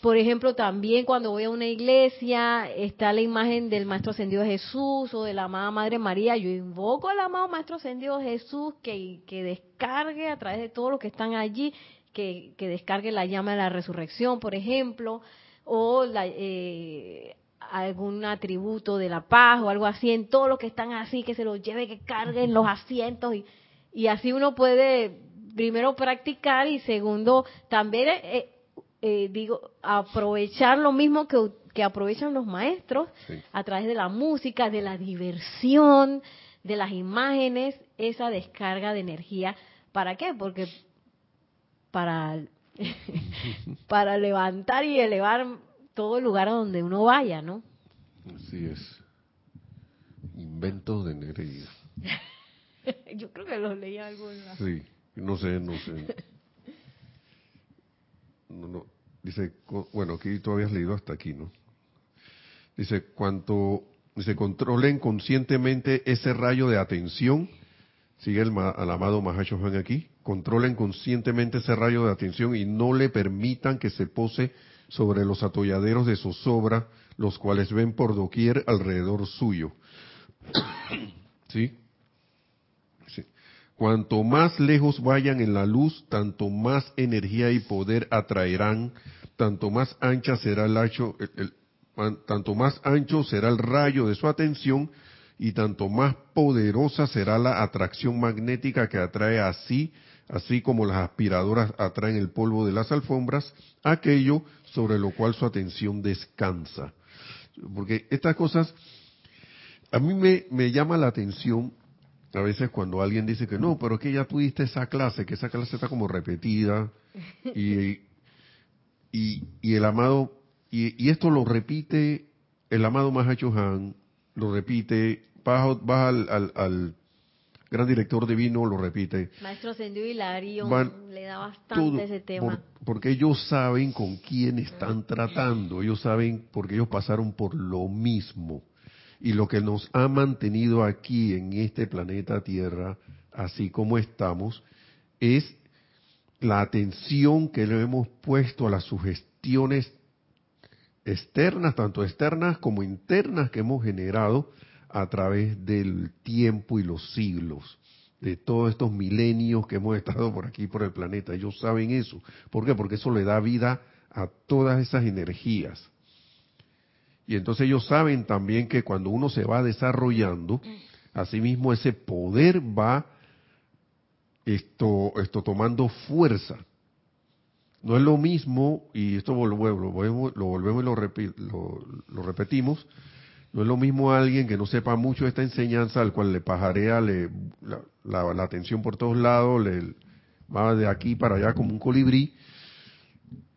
Por ejemplo, también cuando voy a una iglesia está la imagen del Maestro Ascendido Jesús o de la amada Madre María. Yo invoco al amado Maestro Ascendido Jesús que, que descargue a través de todos los que están allí, que, que descargue la llama de la resurrección, por ejemplo, o la, eh, algún atributo de la paz o algo así, en todos los que están así, que se los lleve, que carguen los asientos y, y así uno puede primero practicar y segundo también eh, eh, digo, aprovechar lo mismo que, que aprovechan los maestros a través de la música, de la diversión, de las imágenes, esa descarga de energía. ¿Para qué? Porque para, para levantar y elevar todo lugar a donde uno vaya, ¿no? Así es. Inventos de energía. Yo creo que los leí algo. Sí, no sé, no sé. No, no, Dice, bueno, aquí tú habías leído hasta aquí, ¿no? Dice, cuanto, dice, controlen conscientemente ese rayo de atención, sigue el, al amado Mahacho aquí, controlen conscientemente ese rayo de atención y no le permitan que se pose sobre los atolladeros de zozobra, los cuales ven por doquier alrededor suyo. ¿Sí? ¿Sí? Cuanto más lejos vayan en la luz, tanto más energía y poder atraerán tanto más ancha será el ancho, tanto más ancho será el rayo de su atención y tanto más poderosa será la atracción magnética que atrae así, así como las aspiradoras atraen el polvo de las alfombras, aquello sobre lo cual su atención descansa. Porque estas cosas, a mí me, llama la atención a veces cuando alguien dice que no, pero es que ya tuviste esa clase, que esa clase está como repetida y, y, el amado, y, esto lo repite el amado Mahacho Han, lo repite, baja, al, gran director divino, lo repite. Maestro Sendio Hilario le da bastante ese tema. porque ellos saben con quién están tratando, ellos saben porque ellos pasaron por lo mismo. Y lo que nos ha mantenido aquí en este planeta Tierra, así como estamos, es la atención que le hemos puesto a las sugestiones externas, tanto externas como internas que hemos generado a través del tiempo y los siglos, de todos estos milenios que hemos estado por aquí, por el planeta. Ellos saben eso. ¿Por qué? Porque eso le da vida a todas esas energías. Y entonces ellos saben también que cuando uno se va desarrollando, asimismo ese poder va esto, esto tomando fuerza. No es lo mismo, y esto lo, volvemos, lo volvemos y lo, lo, repetimos, no es lo mismo alguien que no sepa mucho de esta enseñanza, al cual le pajarea le, la, la, atención por todos lados, le va de aquí para allá como un colibrí.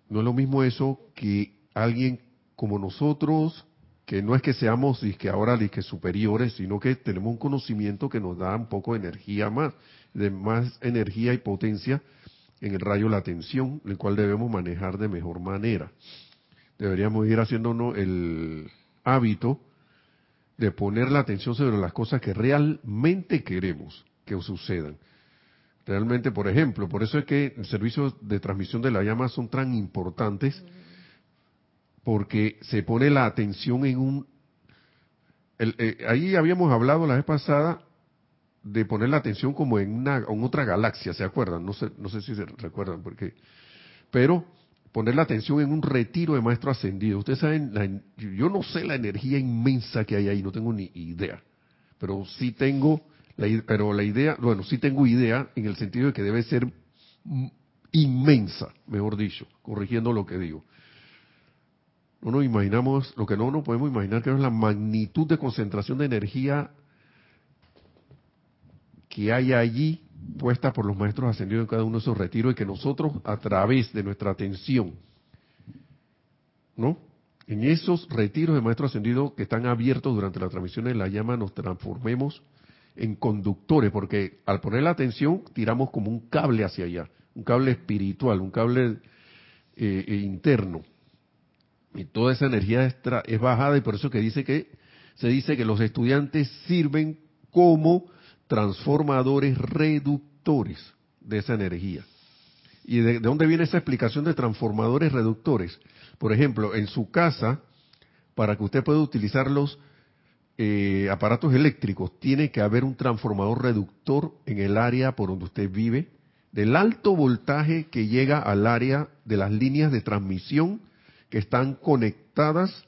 No es lo mismo eso que alguien como nosotros, que no es que seamos que ahora que superiores, sino que tenemos un conocimiento que nos da un poco de energía más de más energía y potencia en el rayo la atención, el cual debemos manejar de mejor manera. Deberíamos ir haciéndonos el hábito de poner la atención sobre las cosas que realmente queremos que sucedan. Realmente, por ejemplo, por eso es que servicios de transmisión de la llama son tan importantes, porque se pone la atención en un... Eh, ahí habíamos hablado la vez pasada de poner la atención como en una en otra galaxia, ¿se acuerdan? No sé, no sé si se recuerdan, porque, pero poner la atención en un retiro de maestro ascendido. Ustedes saben, yo no sé la energía inmensa que hay ahí, no tengo ni idea, pero sí tengo, la, pero la idea, bueno, sí tengo idea en el sentido de que debe ser inmensa, mejor dicho, corrigiendo lo que digo. No nos imaginamos, lo que no nos podemos imaginar que es la magnitud de concentración de energía que hay allí puesta por los maestros ascendidos en cada uno de esos retiros y que nosotros a través de nuestra atención, ¿no? En esos retiros de maestros ascendidos que están abiertos durante la transmisión de la llama nos transformemos en conductores, porque al poner la atención tiramos como un cable hacia allá, un cable espiritual, un cable eh, eh, interno. Y toda esa energía es, es bajada y por eso que dice que se dice que los estudiantes sirven como transformadores reductores de esa energía. ¿Y de, dónde viene esa explicación de transformadores reductores? Por ejemplo, en su casa, para que usted pueda utilizar los eh, aparatos eléctricos, tiene que haber un transformador reductor en el área por donde usted vive, del alto voltaje que llega al área de las líneas de transmisión que están conectadas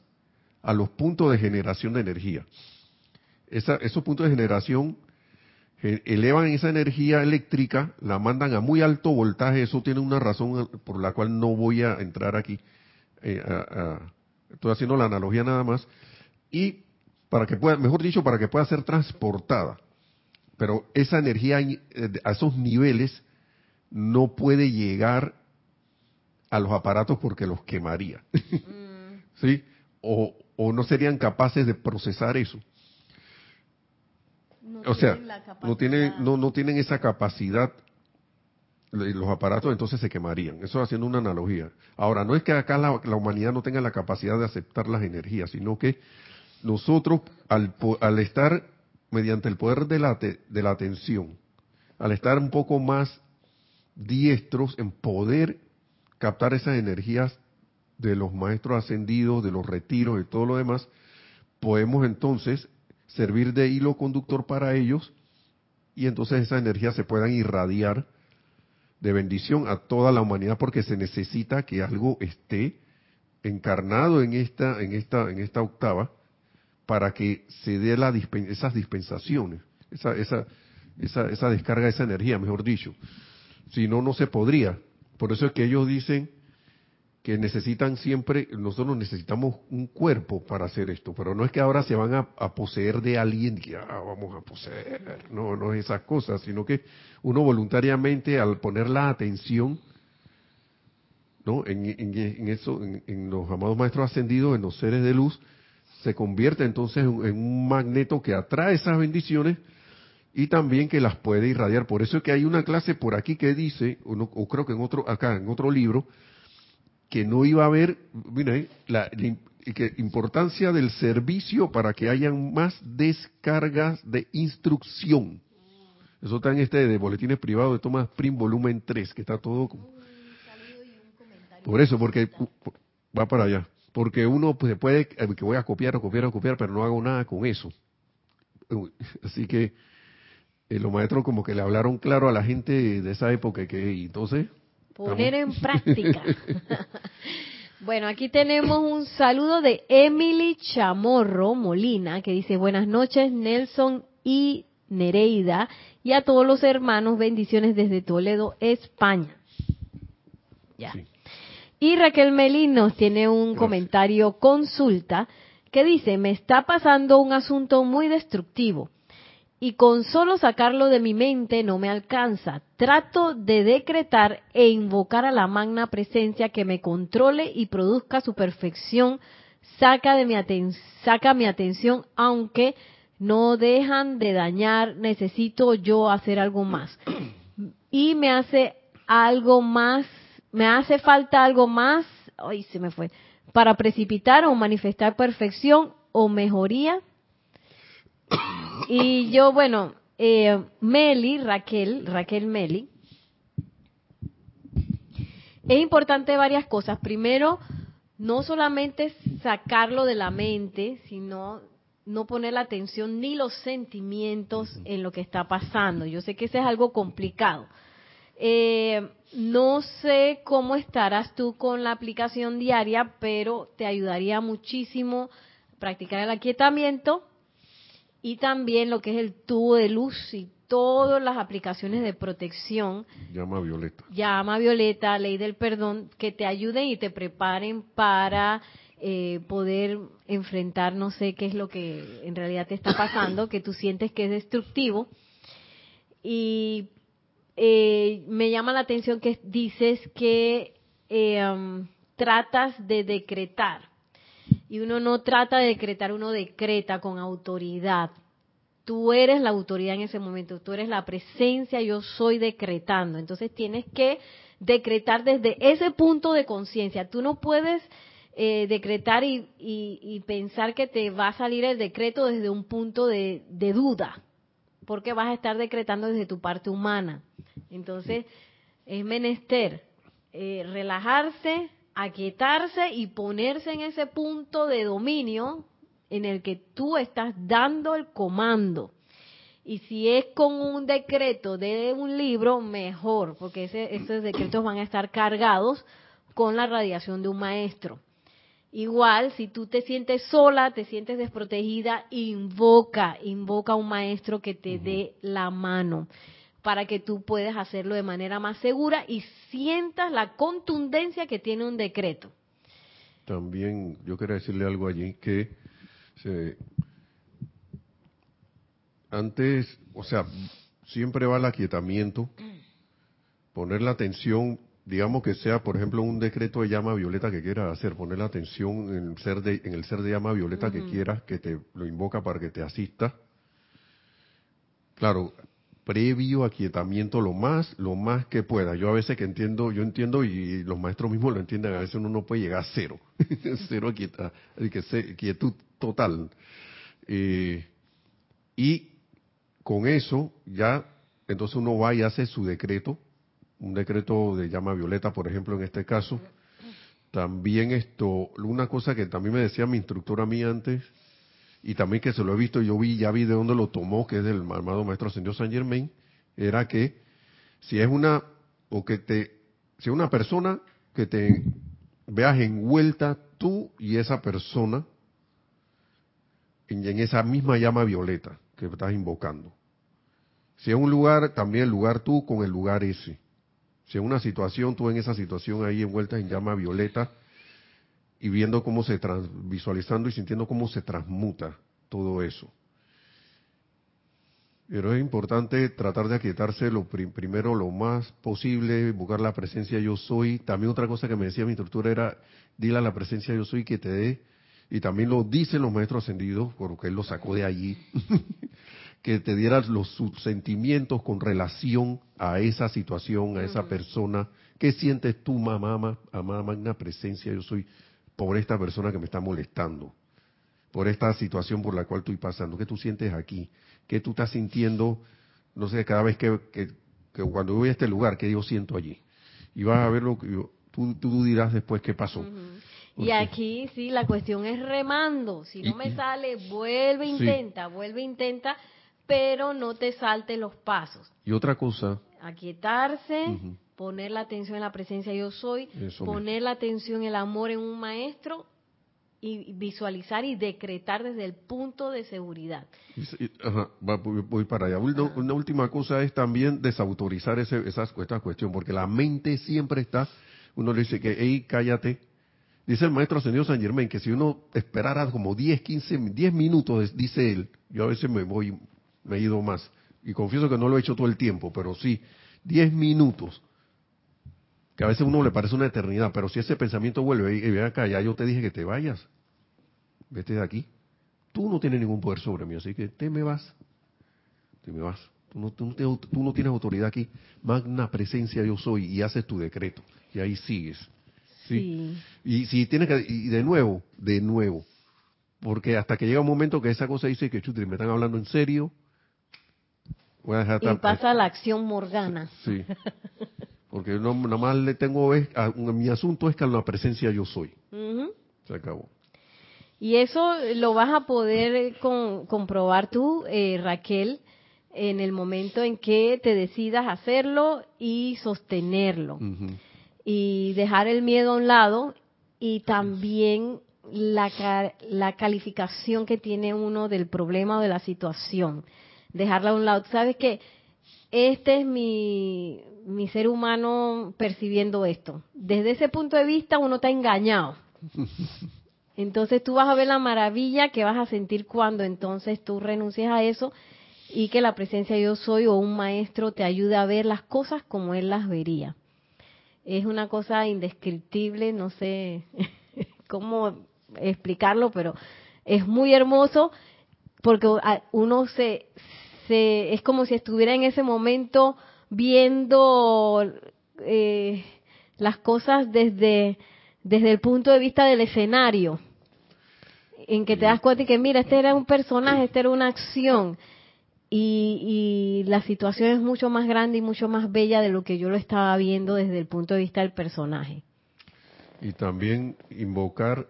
a los puntos de generación de energía. esos puntos de generación elevan esa energía eléctrica, la mandan a muy alto voltaje, eso tiene una razón por la cual no voy a entrar aquí, eh, estoy haciendo la analogía nada más, y para que pueda, mejor dicho, para que pueda ser transportada. Pero esa energía eh, a esos niveles no puede llegar a los aparatos porque los quemaría. Mm. ¿Sí? O, o no serían capaces de procesar eso. O sea, no tienen, no, no tienen esa capacidad los aparatos entonces se quemarían. Eso haciendo una analogía. Ahora, no es que acá la, humanidad no tenga la capacidad de aceptar las energías, sino que nosotros, al, al estar mediante el poder de la, de la atención, al estar un poco más diestros en poder captar esas energías de los maestros ascendidos, de los retiros y todo lo demás, podemos entonces servir de hilo conductor para ellos y entonces esa energía se puedan irradiar de bendición a toda la humanidad porque se necesita que algo esté encarnado en esta en esta en esta octava para que se dé la esas dispensaciones, esa, esa esa esa descarga de esa energía, mejor dicho. Si no no se podría. Por eso es que ellos dicen que necesitan siempre, nosotros necesitamos un cuerpo para hacer esto, pero no es que ahora se van a, poseer de alguien que ah, vamos a poseer, no, no es esas cosas, sino que uno voluntariamente al poner la atención, ¿no? En, en, eso, en, los amados maestros ascendidos, en los seres de luz, se convierte entonces en, un magneto que atrae esas bendiciones y también que las puede irradiar. Por eso es que hay una clase por aquí que dice, o, o creo que en otro, acá en otro libro, que no iba a haber, mira, la, importancia del servicio para que hayan más descargas de instrucción. Eso está en este de boletines privados de Thomas Prim, volumen 3, que está todo... Por eso, porque va para allá. Porque uno pues, puede, eh, que voy a copiar, o copiar, o copiar, pero no hago nada con eso. Así que eh, los maestros como que le hablaron claro a la gente de esa época que entonces Poner en práctica. bueno, aquí tenemos un saludo de Emily Chamorro Molina, que dice, buenas noches Nelson y Nereida, y a todos los hermanos, bendiciones desde Toledo, España. Ya. Y Raquel Melín nos tiene un comentario consulta que dice, me está pasando un asunto muy destructivo y con solo sacarlo de mi mente no me alcanza. Trato de decretar e invocar a la magna presencia que me controle y produzca su perfección. Saca, de mi, saca mi atención, aunque no dejan de dañar, necesito yo hacer algo más. Y me hace algo más, me hace falta algo más, ay, se me fue, para precipitar o manifestar perfección o mejoría y yo, bueno, eh, Meli, Raquel, Raquel Meli, es importante varias cosas. Primero, no solamente sacarlo de la mente, sino no poner la atención ni los sentimientos en lo que está pasando. Yo sé que eso es algo complicado. Eh, no sé cómo estarás tú con la aplicación diaria, pero te ayudaría muchísimo practicar el aquietamiento y también lo que es el tubo de luz y todas las aplicaciones de protección. Llama Violeta. Llama Violeta, ley del perdón, que te ayuden y te preparen para eh, poder enfrentar, no sé qué es lo que en realidad te está pasando, que tú sientes que es destructivo. Y eh, me llama la atención que dices que eh, um, tratas de decretar y uno no trata de decretar, uno decreta con autoridad. tú eres la autoridad en ese momento, tú eres la presencia, yo soy decretando. Entonces tienes que decretar desde ese punto de conciencia. Tú no puedes eh, decretar y, pensar que te va a salir el decreto desde un punto de, duda, porque vas a estar decretando desde tu parte humana. Entonces, es menester eh, relajarse, aquietarse y ponerse en ese punto de dominio en el que tú estás dando el comando. Y si es con un decreto de un libro, mejor, porque esos decretos van a estar cargados con la radiación de un maestro. Igual, si tú te sientes sola, te sientes desprotegida, invoca, invoca a un maestro que te dé la mano para que tú puedas hacerlo de manera más segura y sientas la contundencia que tiene un decreto. También yo quería decirle algo allí que antes, o sea, siempre va el aquietamiento, poner la atención digamos que sea, por ejemplo, un decreto de llama violeta que quieras hacer, poner la atención en el ser de, en el ser de llama violeta que quieras, que te lo invoca para que te asista. Claro, previo aquietamiento lo más, lo más que pueda. Yo a veces que entiendo, yo entiendo y los maestros mismos lo entienden, a veces uno no puede llegar a cero, cero quietud total. Eh, y con eso ya, entonces uno va y hace su decreto, un decreto de llama violeta, por ejemplo, en este caso. También esto, una cosa que también me decía mi instructora a mí antes, y también que se lo he visto, yo vi, ya vi de dónde lo tomó, que es del amado Maestro Ascendido San Germain, era que si es una, o que te, si es una persona que te veas envuelta tú y esa persona en, en esa misma llama violeta que estás invocando. Si es un lugar, también el lugar tú con el lugar ese. Si en una situación, tú en esa situación ahí envuelta en llama violeta y viendo cómo se trans, visualizando y sintiendo cómo se transmuta todo eso. Pero es importante tratar de aquietarse lo primero lo más posible, buscar la presencia yo soy. También otra cosa que me decía mi instructora era, dile a la presencia yo soy que te dé, y también lo dicen los maestros ascendidos, porque él lo sacó de allí, que te dieras los sentimientos con relación a esa situación, a esa persona. ¿Qué sientes tú, mamá, amada magna presencia? Yo soy por esta persona que me está molestando, por esta situación por la cual estoy pasando. ¿Qué tú sientes aquí? ¿Qué tú estás sintiendo? No sé, cada vez que, cuando voy a este lugar, ¿qué yo siento allí? Y vas a ver lo que tú, tú dirás después qué pasó. Y aquí sí, la cuestión es remando. Si no me sale, vuelve, intenta, vuelve, intenta pero no te salte los pasos. Y otra cosa. Aquietarse, poner la atención en la presencia yo soy, poner la atención en el amor en un maestro y visualizar y decretar desde el punto de seguridad. Ajá, voy para allá. Una, última cosa es también desautorizar ese, esa, esta cuestión, porque la mente siempre está, uno le dice que, hey, cállate. Dice el maestro ascendido San Germán que si uno esperara como 10, 15, 10 minutos, dice él, yo a veces me voy me he ido más. Y confieso que no lo he hecho todo el tiempo, pero sí, 10 minutos, que a veces a uno le parece una eternidad, pero si ese pensamiento vuelve, y ve acá, ya yo te dije que te vayas, vete de aquí. Tú no tienes ningún poder sobre mí, así que te me vas, te me vas. Tú no, tú, no, tienes autoridad aquí. Magna presencia yo soy y haces tu decreto. Y ahí sigues. ¿sí? Y si tienes que, y de nuevo, de nuevo, porque hasta que llega un momento que esa cosa dice que chutri, me están hablando en serio, y pasa la acción morgana. Sí. Porque no, más le tengo, es, mi asunto es que la presencia yo soy. Se acabó. Y eso lo vas a poder comprobar tú, eh, Raquel, en el momento en que te decidas hacerlo y sostenerlo. Y dejar el miedo a un lado y también la, la calificación que tiene uno del problema o de la situación dejarla a un lado. ¿Sabes qué? Este es mi, mi ser humano percibiendo esto. Desde ese punto de vista uno está engañado. Entonces tú vas a ver la maravilla que vas a sentir cuando entonces tú renuncias a eso y que la presencia de yo soy o un maestro te ayude a ver las cosas como él las vería. Es una cosa indescriptible, no sé cómo explicarlo, pero es muy hermoso porque uno se, se, es como si estuviera en ese momento viendo eh, las cosas desde, desde el punto de vista del escenario, en que te das cuenta y que mira, este era un personaje, este era una acción, y, y, la situación es mucho más grande y mucho más bella de lo que yo lo estaba viendo desde el punto de vista del personaje. Y también invocar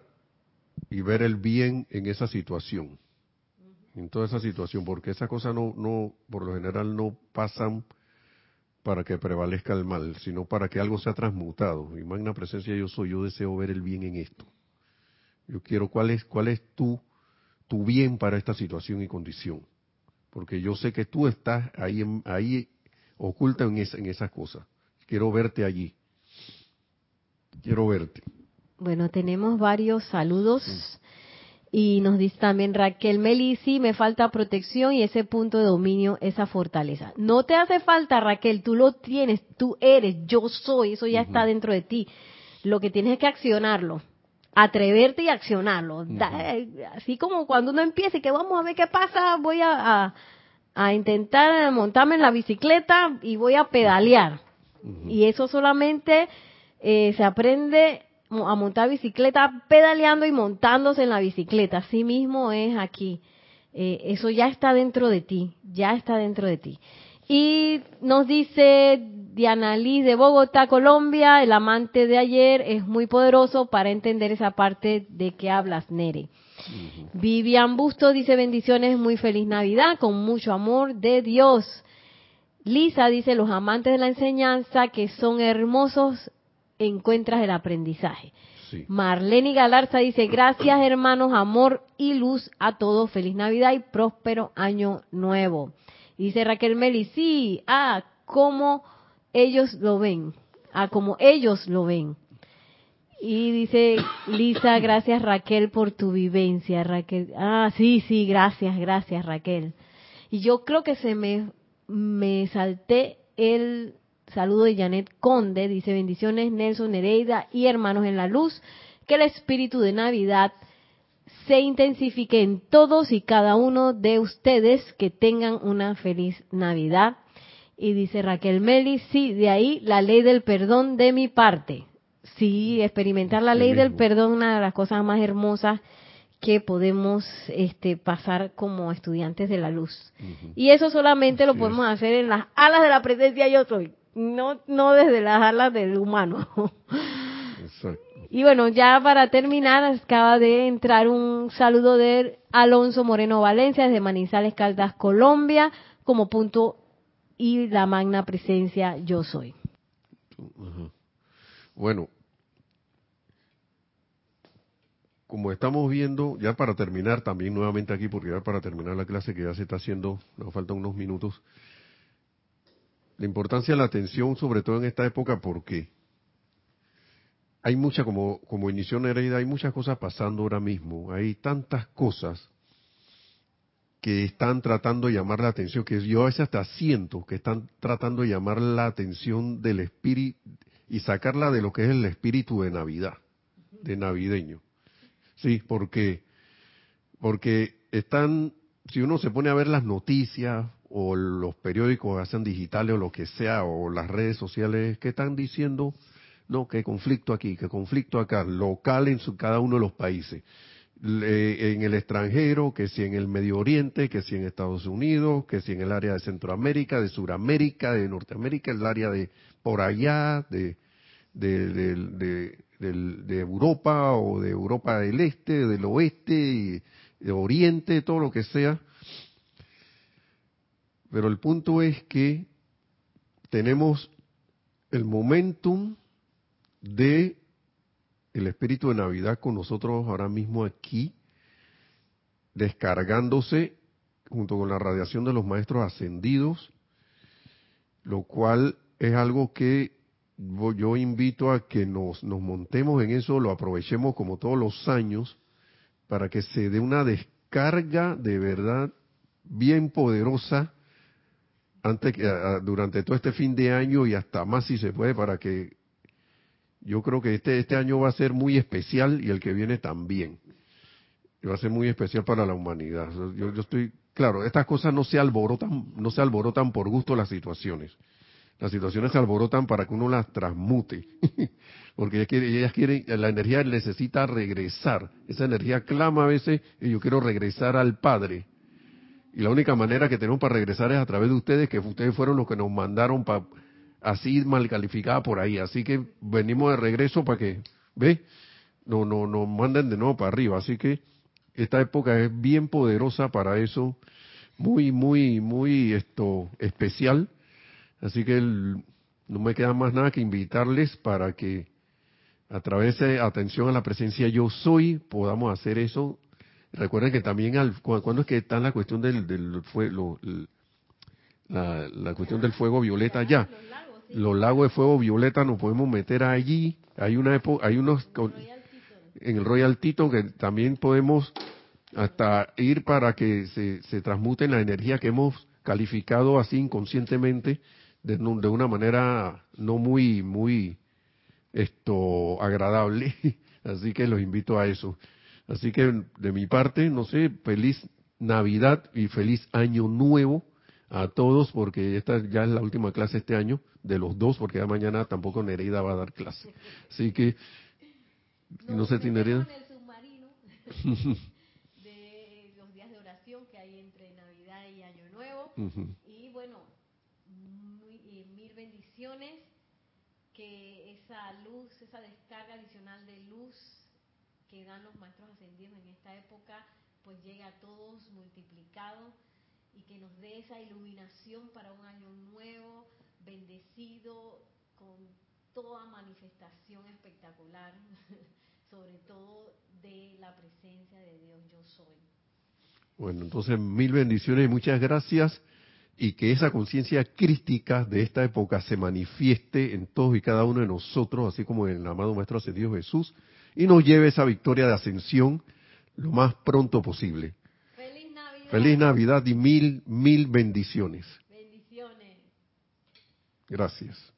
y ver el bien en esa situación, en toda esa situación, porque esas cosas no, no, por lo general no pasan para que prevalezca el mal, sino para que algo sea transmutado. Y magna presencia yo soy, yo deseo ver el bien en esto. Yo quiero cuál es, cuál es tu, tu bien para esta situación y condición porque yo sé que tú estás ahí, ahí oculta en, en esas cosas. Quiero verte allí. Quiero verte. Bueno, tenemos varios saludos. Y nos dice también Raquel Melisi, me falta protección y ese punto de dominio, esa fortaleza. No te hace falta, Raquel, tú lo tienes, tú eres, yo soy, eso ya está dentro de ti. Lo que tienes es que accionarlo atreverte y accionarlo. así como cuando uno empieza y que vamos a ver qué pasa, voy a, a, intentar montarme en la bicicleta y voy a pedalear. Y eso solamente eh, se aprende a montar bicicleta pedaleando y montándose en la bicicleta. Así mismo es aquí. Eh, eso ya está dentro de ti, ya está dentro de ti. Y nos dice Diana Liz de Bogotá, Colombia, el amante de ayer es muy poderoso para entender esa parte de que hablas, Nere. Vivian Busto dice bendiciones, muy feliz Navidad, con mucho amor de Dios. Lisa dice los amantes de la enseñanza que son hermosos encuentras el aprendizaje. Marlene Galarza dice gracias hermanos, amor y luz a todos, feliz Navidad y próspero año nuevo. Dice Raquel Meli, sí, ah, como ellos lo ven, ah, como ellos lo ven. Y dice Lisa, gracias Raquel por tu vivencia, Raquel. Ah, sí, sí, gracias, gracias Raquel. Y yo creo que se me, me salté el saludo de Janet Conde, dice bendiciones Nelson Nereida y hermanos en la luz, que el espíritu de Navidad se intensifique en todos y cada uno de ustedes que tengan una feliz Navidad. Y dice Raquel Meli, sí, de ahí la ley del perdón de mi parte. Sí, experimentar la ley del perdón, una de las cosas más hermosas que podemos este, pasar como estudiantes de la luz. Y eso solamente lo podemos hacer en las alas de la presencia yo soy, no, no desde las alas del humano. Exacto. Y bueno, ya para terminar, acaba de entrar un saludo de Alonso Moreno Valencia desde Manizales Caldas, Colombia, como punto y la magna presencia yo soy. Bueno, como estamos viendo, ya para terminar también nuevamente aquí, porque ya para terminar la clase que ya se está haciendo, nos faltan unos minutos, la importancia de la atención, sobre todo en esta época, ¿por qué? hay mucha, como, como inició Nereida, hay muchas cosas pasando ahora mismo. Hay tantas cosas que están tratando de llamar la atención, que yo a veces hasta siento que están tratando de llamar la atención del espíritu y sacarla de lo que es el espíritu de Navidad, de navideño. Sí, porque, porque están, si uno se pone a ver las noticias o los periódicos, sean digitales o lo que sea, o las redes sociales, que están diciendo no, que conflicto aquí, que conflicto acá, local en cada uno de los países. en el extranjero, que si en el Medio Oriente, que si en Estados Unidos, que si en el área de Centroamérica, de Suramérica, de Norteamérica, el área de por allá, de, de, de, Europa o de Europa del Este, del Oeste, de Oriente, todo lo que sea. Pero el punto es que tenemos el momentum de el espíritu de Navidad con nosotros ahora mismo aquí, descargándose junto con la radiación de los maestros ascendidos, lo cual es algo que yo invito a que nos, nos montemos en eso, lo aprovechemos como todos los años, para que se dé una descarga de verdad bien poderosa antes que, durante todo este fin de año y hasta más si se puede para que yo creo que este, este año va a ser muy especial y el que viene también. va a ser muy especial para la humanidad. Yo, yo estoy, claro, estas cosas no se alborotan, no se alborotan por gusto las situaciones. Las situaciones se alborotan para que uno las transmute, porque ellas ellas quieren, la energía necesita regresar. Esa energía clama a veces y yo quiero regresar al Padre. Y la única manera que tenemos para regresar es a través de ustedes, que ustedes fueron los que nos mandaron para así mal calificada por ahí. Así que venimos de regreso para que, ¿ve? No, no, nos manden de nuevo para arriba. Así que esta época es bien poderosa para eso, muy, muy, muy esto especial. Así que no me queda más nada que invitarles para que a través de atención a la presencia yo soy podamos hacer eso. Recuerden que también al, cuando es que está la cuestión del, del fuego, la, la, cuestión del fuego violeta ya. Los lagos de fuego violeta nos podemos meter allí. Hay una hay unos en el Royal Tito que también podemos hasta ir para que se, se transmute la energía que hemos calificado así inconscientemente de, de una manera no muy muy esto agradable así que los invito a eso así que de mi parte no sé feliz navidad y feliz año nuevo a todos porque esta ya es la última clase este año de los dos porque ya mañana tampoco Nereida va a dar clase así que no, no sé si Nereida de los días de oración que hay entre Navidad y Año Nuevo. Y bueno, muy, mil bendiciones, que esa luz, esa descarga adicional de luz que dan los maestros ascendidos en esta época, pues llegue a todos multiplicado y que nos dé esa iluminación para un año nuevo, bendecido, con toda manifestación espectacular, sobre todo de la presencia de Dios yo soy. Bueno, entonces mil bendiciones y muchas gracias y que esa conciencia crística de esta época se manifieste en todos y cada uno de nosotros, así como en el amado Maestro Ascendido Jesús, y nos lleve esa victoria de ascensión lo más pronto posible. Feliz Navidad. Feliz Navidad y mil, mil bendiciones. Bendiciones. Gracias.